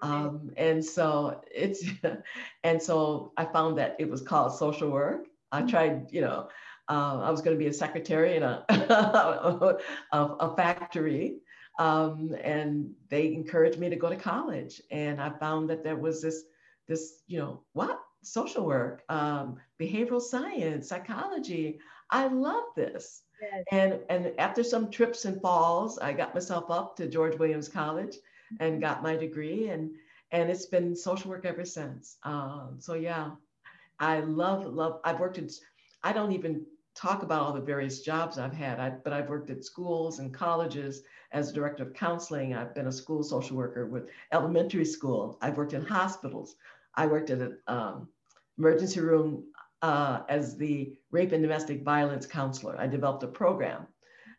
Um, and so it's, and so I found that it was called social work. I mm-hmm. tried, you know, uh, I was going to be a secretary in a, a, a, factory. Um, and they encouraged me to go to college. And I found that there was this, this, you know, what? Social work, um, behavioral science, psychology. I love this. Yes. And, and after some trips and falls, I got myself up to George Williams College and got my degree. And, and it's been social work ever since. Um, so yeah, I love, love, I've worked in, I don't even talk about all the various jobs I've had, I, but I've worked at schools and colleges as director of counseling. I've been a school social worker with elementary school. I've worked in hospitals. I worked at an um, emergency room uh, as the rape and domestic violence counselor. I developed a program,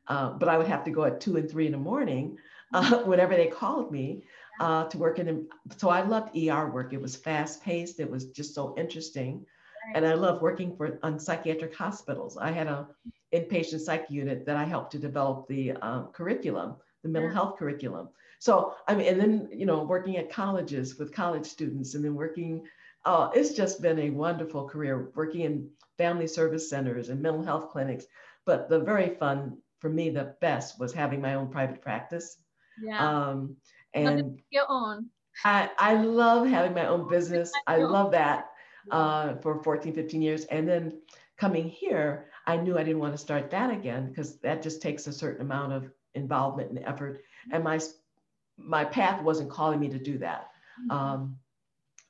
uh, but I would have to go at two and three in the morning uh, whenever they called me uh, to work in. So I loved ER work. It was fast paced. It was just so interesting. And I love working for on psychiatric hospitals. I had a inpatient psych unit that I helped to develop the um, curriculum, the mental health curriculum. So I mean, and then you know, working at colleges with college students, and then working. Uh, it's just been a wonderful career working in family service centers and mental health clinics. But the very fun for me, the best was having my own private practice. Yeah. Um, and your own. I, I love having my own business. I love that uh, for 14, 15 years. And then coming here, I knew I didn't want to start that again because that just takes a certain amount of involvement and effort. And my my path wasn't calling me to do that. Mm-hmm. Um,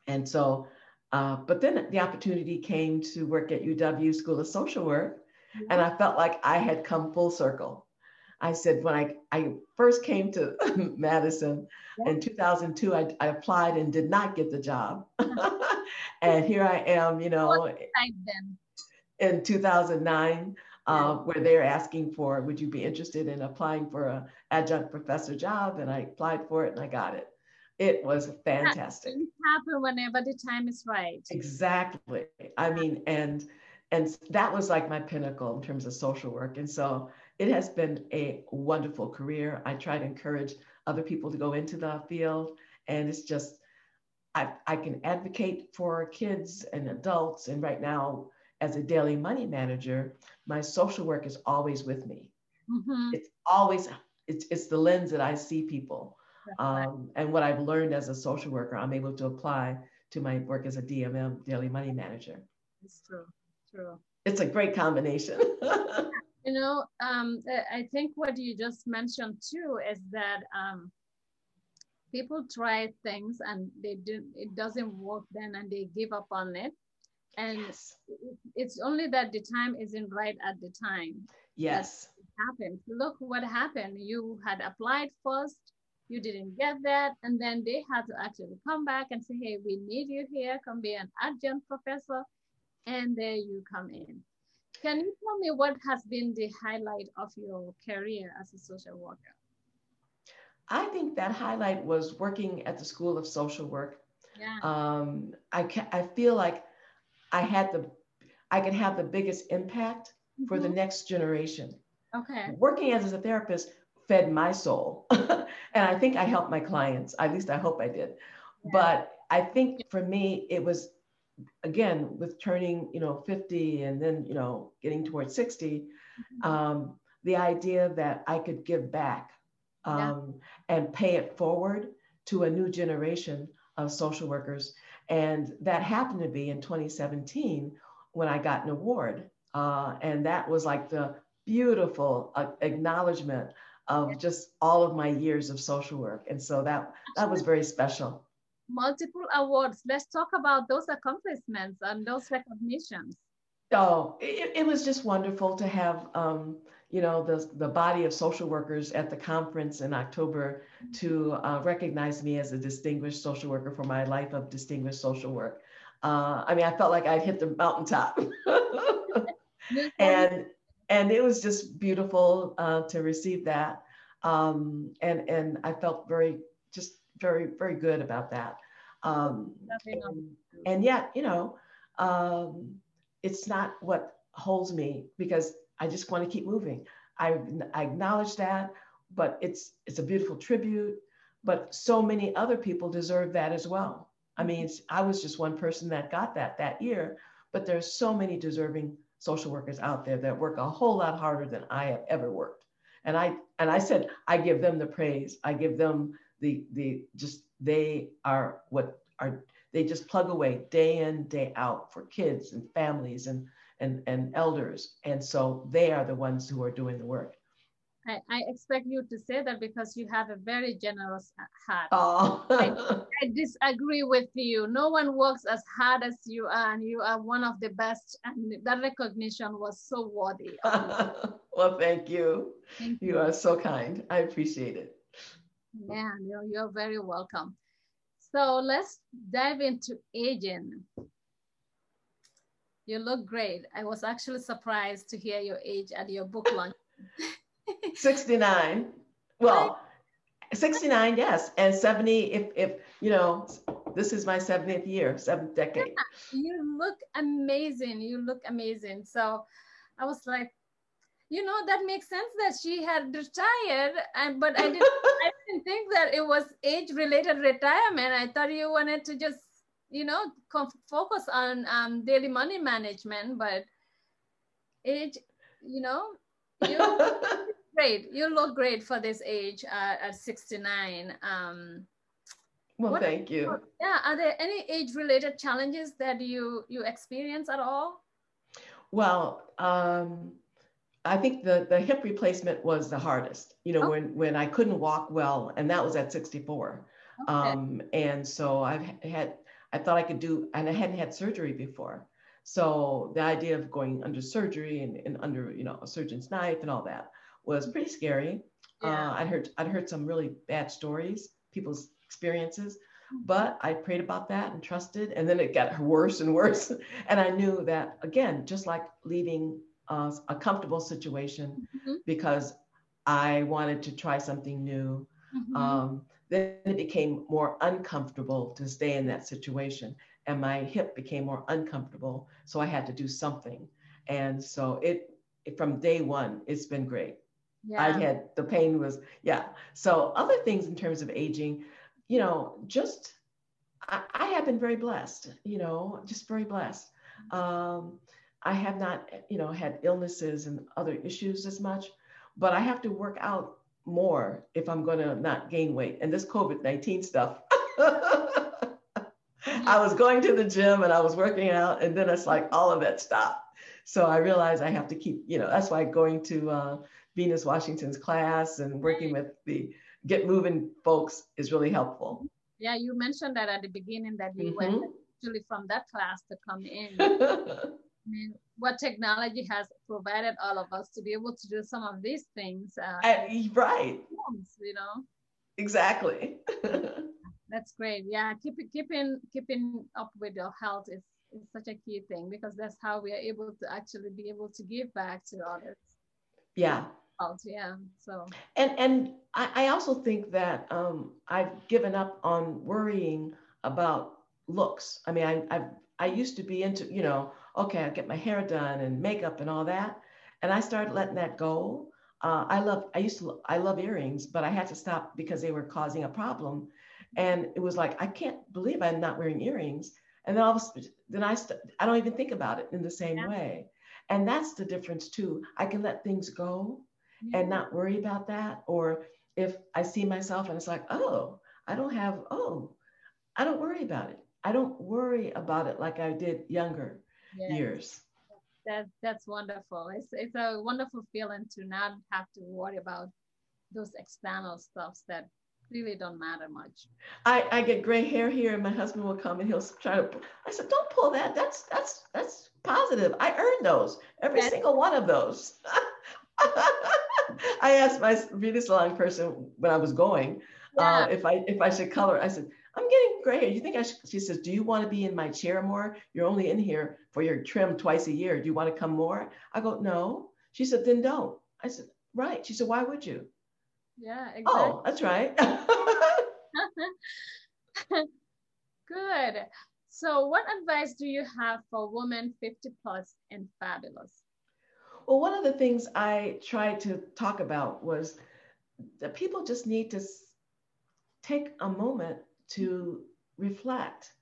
and so, uh, but then the opportunity came to work at UW School of Social Work, and I felt like I had come full circle. I said when I, I first came to Madison yeah. in 2002, I, I applied and did not get the job. and here I am, you know, in 2009, uh, where they're asking for, would you be interested in applying for an adjunct professor job? And I applied for it and I got it. It was fantastic. It happen whenever the time is right. Exactly. I mean, and and that was like my pinnacle in terms of social work. And so it has been a wonderful career. I try to encourage other people to go into the field, and it's just, I, I can advocate for kids and adults. And right now, as a daily money manager, my social work is always with me. Mm-hmm. It's always, it's, it's the lens that I see people. Um, and what I've learned as a social worker, I'm able to apply to my work as a DMM, daily money manager. It's true, true. It's a great combination. you know um, i think what you just mentioned too is that um, people try things and they do it doesn't work then and they give up on it and yes. it's only that the time isn't right at the time yes happened look what happened you had applied first you didn't get that and then they had to actually come back and say hey we need you here come be an adjunct professor and there you come in can you tell me what has been the highlight of your career as a social worker? I think that highlight was working at the School of Social Work. Yeah. Um, I, can, I feel like I had the, I can have the biggest impact mm-hmm. for the mm-hmm. next generation. Okay. Working as a therapist fed my soul. and I think I helped my clients. At least I hope I did. Yeah. But I think for me, it was again with turning you know 50 and then you know getting towards 60 mm-hmm. um, the idea that i could give back um, yeah. and pay it forward to a new generation of social workers and that happened to be in 2017 when i got an award uh, and that was like the beautiful uh, acknowledgement of just all of my years of social work and so that that was very special multiple awards. Let's talk about those accomplishments and those recognitions. Oh, it, it was just wonderful to have, um, you know, the, the body of social workers at the conference in October to uh, recognize me as a distinguished social worker for my life of distinguished social work. Uh, I mean, I felt like I'd hit the mountaintop. and and it was just beautiful uh, to receive that. Um, and, and I felt very, just very, very good about that. Um, and, and, yet, you know, um, it's not what holds me because I just want to keep moving. I, I acknowledge that, but it's it's a beautiful tribute. but so many other people deserve that as well. I mean, I was just one person that got that that year, but there's so many deserving social workers out there that work a whole lot harder than I have ever worked. And I and I said I give them the praise. I give them the the just they are what are they just plug away day in day out for kids and families and and and elders and so they are the ones who are doing the work I, I expect you to say that because you have a very generous heart. Oh. I, I, disagree with you. No one works as hard as you are, and you are one of the best. And that recognition was so worthy. well, thank you. thank you. You are so kind. I appreciate it. Yeah, you're, you're very welcome. So let's dive into aging. You look great. I was actually surprised to hear your age at your book launch. 69. Well, 69, yes. And 70, if, if, you know, this is my 70th year, seventh decade. Yeah, you look amazing. You look amazing. So I was like, you know, that makes sense that she had retired. And, but I didn't, I didn't think that it was age related retirement. I thought you wanted to just, you know, focus on um, daily money management, but age, you know, you great. You look great for this age uh, at 69. Um, well, thank you. Yeah. Are there any age related challenges that you, you experience at all? Well, um, I think the, the hip replacement was the hardest, you know, oh. when, when I couldn't walk well, and that was at 64. Okay. Um, and so I've had, I thought I could do, and I hadn't had surgery before. So the idea of going under surgery and, and under, you know, a surgeon's knife and all that was pretty scary. Yeah. Uh, I heard I'd heard some really bad stories, people's experiences, but I prayed about that and trusted, and then it got worse and worse. and I knew that again, just like leaving uh, a comfortable situation, mm-hmm. because I wanted to try something new. Mm-hmm. Um, then it became more uncomfortable to stay in that situation, and my hip became more uncomfortable. So I had to do something, and so it from day one, it's been great yeah. I had the pain was, yeah. So other things in terms of aging, you know, just I, I have been very blessed, you know, just very blessed. Um, I have not, you know, had illnesses and other issues as much, but I have to work out more if I'm going to not gain weight. And this COVID 19 stuff, I was going to the gym and I was working out, and then it's like all of that stopped. So I realized I have to keep, you know, that's why going to uh, Venus Washington's class and working with the Get Moving folks is really helpful. Yeah, you mentioned that at the beginning that you mm-hmm. went actually from that class to come in. I mean, what technology has provided all of us to be able to do some of these things. Uh, and, right. You know. Exactly. that's great. Yeah, keep keeping keeping up with your health is, is such a key thing because that's how we are able to actually be able to give back to others. Yeah, yeah so. And and i, I also think that um, i've given up on worrying about looks. I mean I, I i used to be into you know okay i get my hair done and makeup and all that and i started letting that go. Uh, i love i used to i love earrings but i had to stop because they were causing a problem. And it was like i can't believe i'm not wearing earrings. And then all of a sudden then i st- i don't even think about it in the same yeah. way. And that's the difference too. I can let things go and not worry about that. Or if I see myself and it's like, oh, I don't have, oh, I don't worry about it. I don't worry about it like I did younger yes. years. That, that's wonderful. It's, it's a wonderful feeling to not have to worry about those external stuffs that really don't matter much. I, I get gray hair here and my husband will come and he'll try to, I said, don't pull that. That's, that's, that's positive. I earned those, every that's, single one of those. I asked my beauty salon person when I was going uh, yeah. uh, if I if I should color. I said, I'm getting gray. You think I should? She says, Do you want to be in my chair more? You're only in here for your trim twice a year. Do you want to come more? I go, No. She said, Then don't. I said, Right. She said, Why would you? Yeah, exactly. Oh, that's right. Good. So, what advice do you have for women 50 plus and fabulous? Well, one of the things I tried to talk about was that people just need to take a moment to reflect.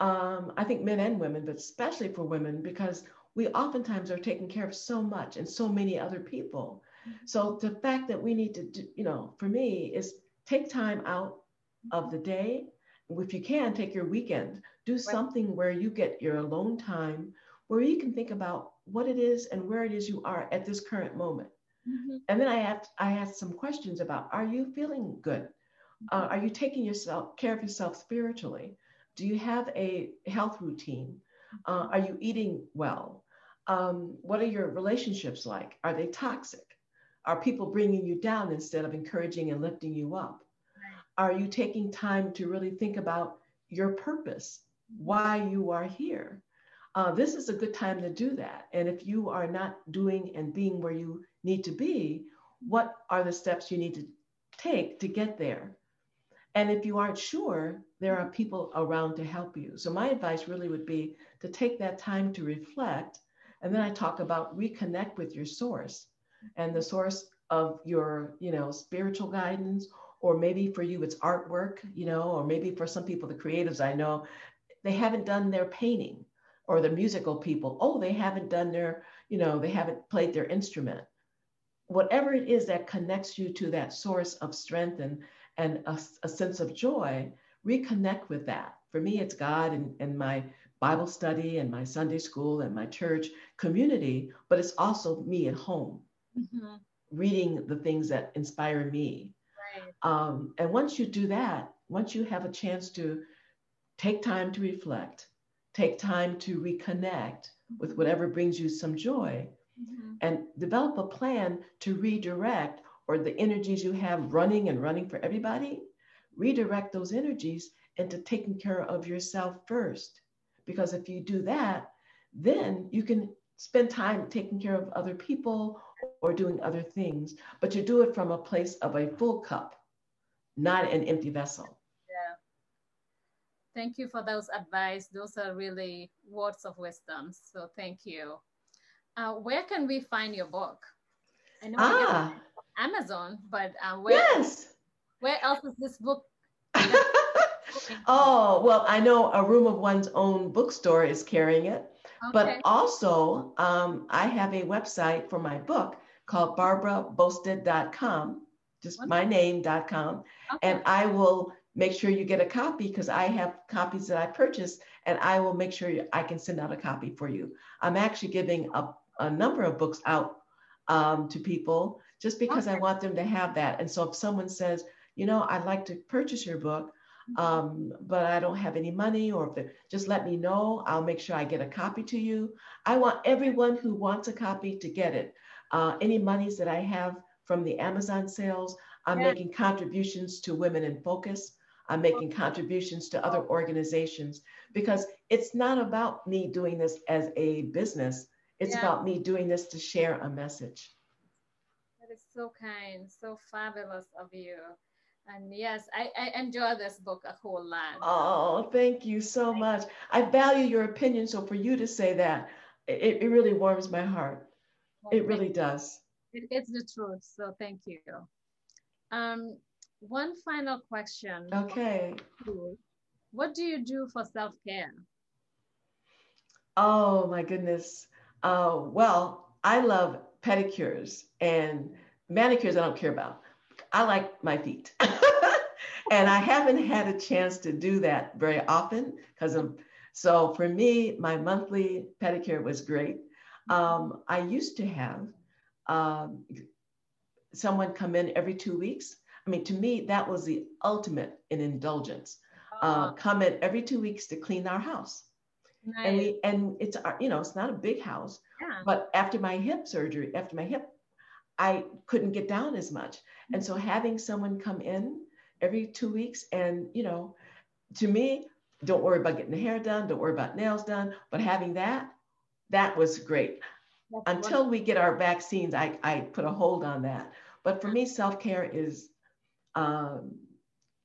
Um, I think men and women, but especially for women, because we oftentimes are taking care of so much and so many other people. Mm-hmm. So the fact that we need to, do, you know, for me is take time out of the day. If you can, take your weekend. Do something where you get your alone time, where you can think about what it is and where it is you are at this current moment. Mm-hmm. And then I have I ask some questions about: Are you feeling good? Uh, are you taking yourself care of yourself spiritually? Do you have a health routine? Uh, are you eating well? Um, what are your relationships like? Are they toxic? Are people bringing you down instead of encouraging and lifting you up? Are you taking time to really think about your purpose, why you are here? Uh, this is a good time to do that. And if you are not doing and being where you need to be, what are the steps you need to take to get there? And if you aren't sure, there are people around to help you. So my advice really would be to take that time to reflect. And then I talk about reconnect with your source and the source of your, you know, spiritual guidance, or maybe for you it's artwork, you know, or maybe for some people, the creatives I know, they haven't done their painting or the musical people, oh, they haven't done their, you know, they haven't played their instrument. Whatever it is that connects you to that source of strength and, and a, a sense of joy, reconnect with that. For me, it's God and, and my Bible study and my Sunday school and my church community, but it's also me at home, mm-hmm. reading the things that inspire me. Right. Um, and once you do that, once you have a chance to take time to reflect, take time to reconnect with mm-hmm. whatever brings you some joy, mm-hmm. and develop a plan to redirect or the energies you have running and running for everybody, redirect those energies into taking care of yourself first. Because if you do that, then you can spend time taking care of other people or doing other things, but you do it from a place of a full cup, not an empty vessel. Thank you for those advice. Those are really words of wisdom. So thank you. Uh, where can we find your book? I know ah. Amazon, but uh, where, yes. where else is this book? oh, well, I know a room of one's own bookstore is carrying it. Okay. But also, um, I have a website for my book called barbaraboasted.com, just okay. my name.com. Okay. And I will make sure you get a copy because I have copies that I purchased and I will make sure I can send out a copy for you. I'm actually giving a, a number of books out um, to people just because okay. I want them to have that. And so if someone says, you know, I'd like to purchase your book, mm-hmm. um, but I don't have any money, or if just let me know, I'll make sure I get a copy to you. I want everyone who wants a copy to get it. Uh, any monies that I have from the Amazon sales, I'm yeah. making contributions to Women in Focus. I'm making contributions to other organizations because it's not about me doing this as a business. It's yeah. about me doing this to share a message. That is so kind, so fabulous of you. And yes, I, I enjoy this book a whole lot. Oh, thank you so thank much. You. I value your opinion. So for you to say that, it, it really warms my heart. Well, it really does. It, it's the truth. So thank you. Um, one final question. Okay. What do you do for self-care? Oh my goodness. Uh, well, I love pedicures and manicures I don't care about. I like my feet. and I haven't had a chance to do that very often because of so for me, my monthly pedicure was great. Um, I used to have um, someone come in every two weeks. I mean, to me, that was the ultimate in indulgence. Uh, uh-huh. come in every two weeks to clean our house. Nice. And we and it's you know it's not a big house, yeah. but after my hip surgery, after my hip, I couldn't get down as much, and so having someone come in every two weeks and you know, to me, don't worry about getting the hair done, don't worry about nails done, but having that, that was great. That's Until wonderful. we get our vaccines, I I put a hold on that. But for me, self care is um,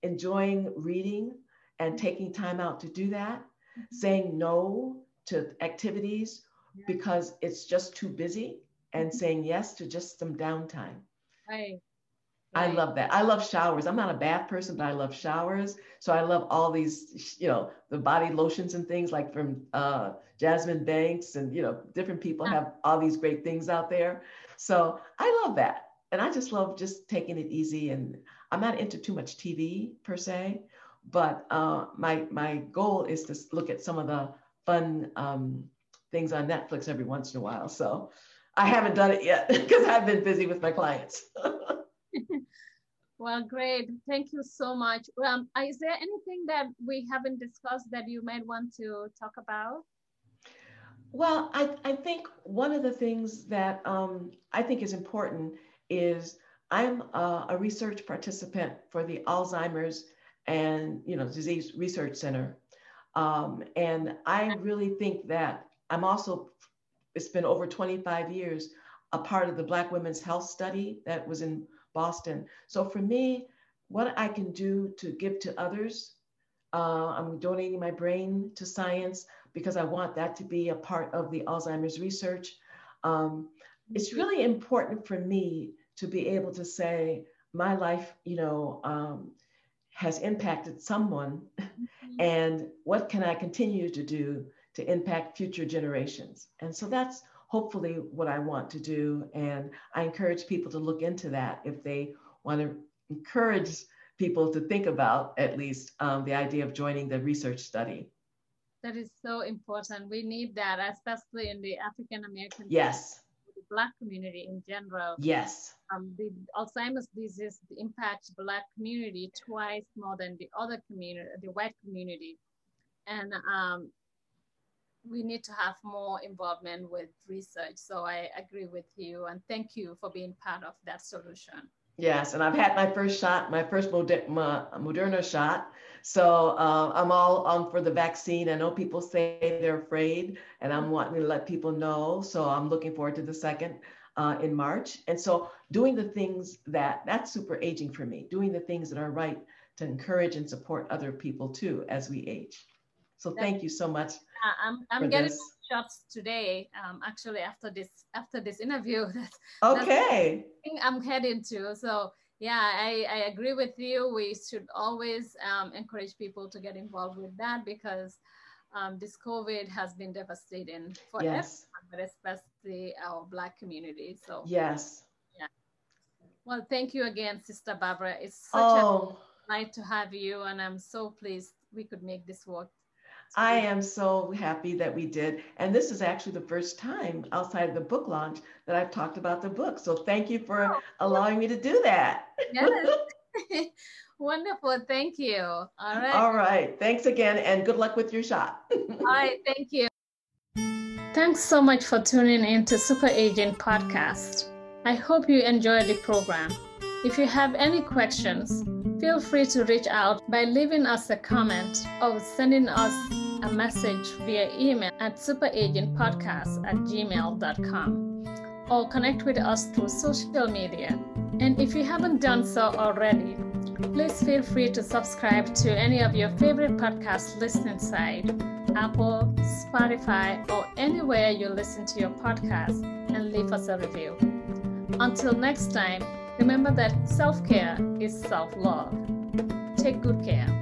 enjoying reading and taking time out to do that, mm-hmm. saying no to activities yeah. because it's just too busy, and mm-hmm. saying yes to just some downtime. Right. I love that. I love showers. I'm not a bath person, but I love showers. So I love all these, you know, the body lotions and things like from uh, Jasmine Banks and, you know, different people have all these great things out there. So I love that. And I just love just taking it easy. And I'm not into too much TV per se, but uh, my, my goal is to look at some of the fun um, things on Netflix every once in a while. So I haven't done it yet because I've been busy with my clients. well, great. Thank you so much. Um, is there anything that we haven't discussed that you might want to talk about? Well, I, I think one of the things that um, I think is important is I'm a, a, research participant for the Alzheimer's and you know Disease Research Center, um, and I really think that I'm also. It's been over 25 years a part of the Black Women's Health Study that was in Boston. So for me, what I can do to give to others, uh, I'm donating my brain to science because I want that to be a part of the Alzheimer's research. Um, it's really important for me to be able to say my life, you know, um, has impacted someone, mm-hmm. and what can I continue to do to impact future generations? And so that's hopefully what I want to do. And I encourage people to look into that if they want to encourage people to think about at least um, the idea of joining the research study. That is so important. We need that, especially in the African American. Yes. Black community in general. Yes. Um, the Alzheimer's disease impacts Black community twice more than the other community, the white community. And um, we need to have more involvement with research. So I agree with you and thank you for being part of that solution. Yes, and I've had my first shot, my first Moderna shot. So uh, I'm all on for the vaccine. I know people say they're afraid, and I'm wanting to let people know. So I'm looking forward to the second uh, in March. And so doing the things that that's super aging for me, doing the things that are right to encourage and support other people too as we age. So thank you so much uh, I'm, I'm getting this. Shots today. Um, actually, after this after this interview, that's, okay. That's I'm heading to. So yeah, I, I agree with you. We should always um, encourage people to get involved with that because um, this COVID has been devastating for yes. everyone, but especially our Black community. So yes. Yeah. Well, thank you again, Sister Barbara. It's such oh. a night to have you, and I'm so pleased we could make this work I am so happy that we did. And this is actually the first time outside of the book launch that I've talked about the book. So thank you for oh, allowing me to do that. Yes. Wonderful. Thank you. All right. All right. Thanks again and good luck with your shot. All right. Thank you. Thanks so much for tuning in to Super Aging Podcast. I hope you enjoyed the program. If you have any questions, feel free to reach out by leaving us a comment or sending us a message via email at superagingpodcast at gmail.com or connect with us through social media. And if you haven't done so already, please feel free to subscribe to any of your favorite podcast listening site, Apple, Spotify, or anywhere you listen to your podcast and leave us a review. Until next time, Remember that self care is self love. Take good care.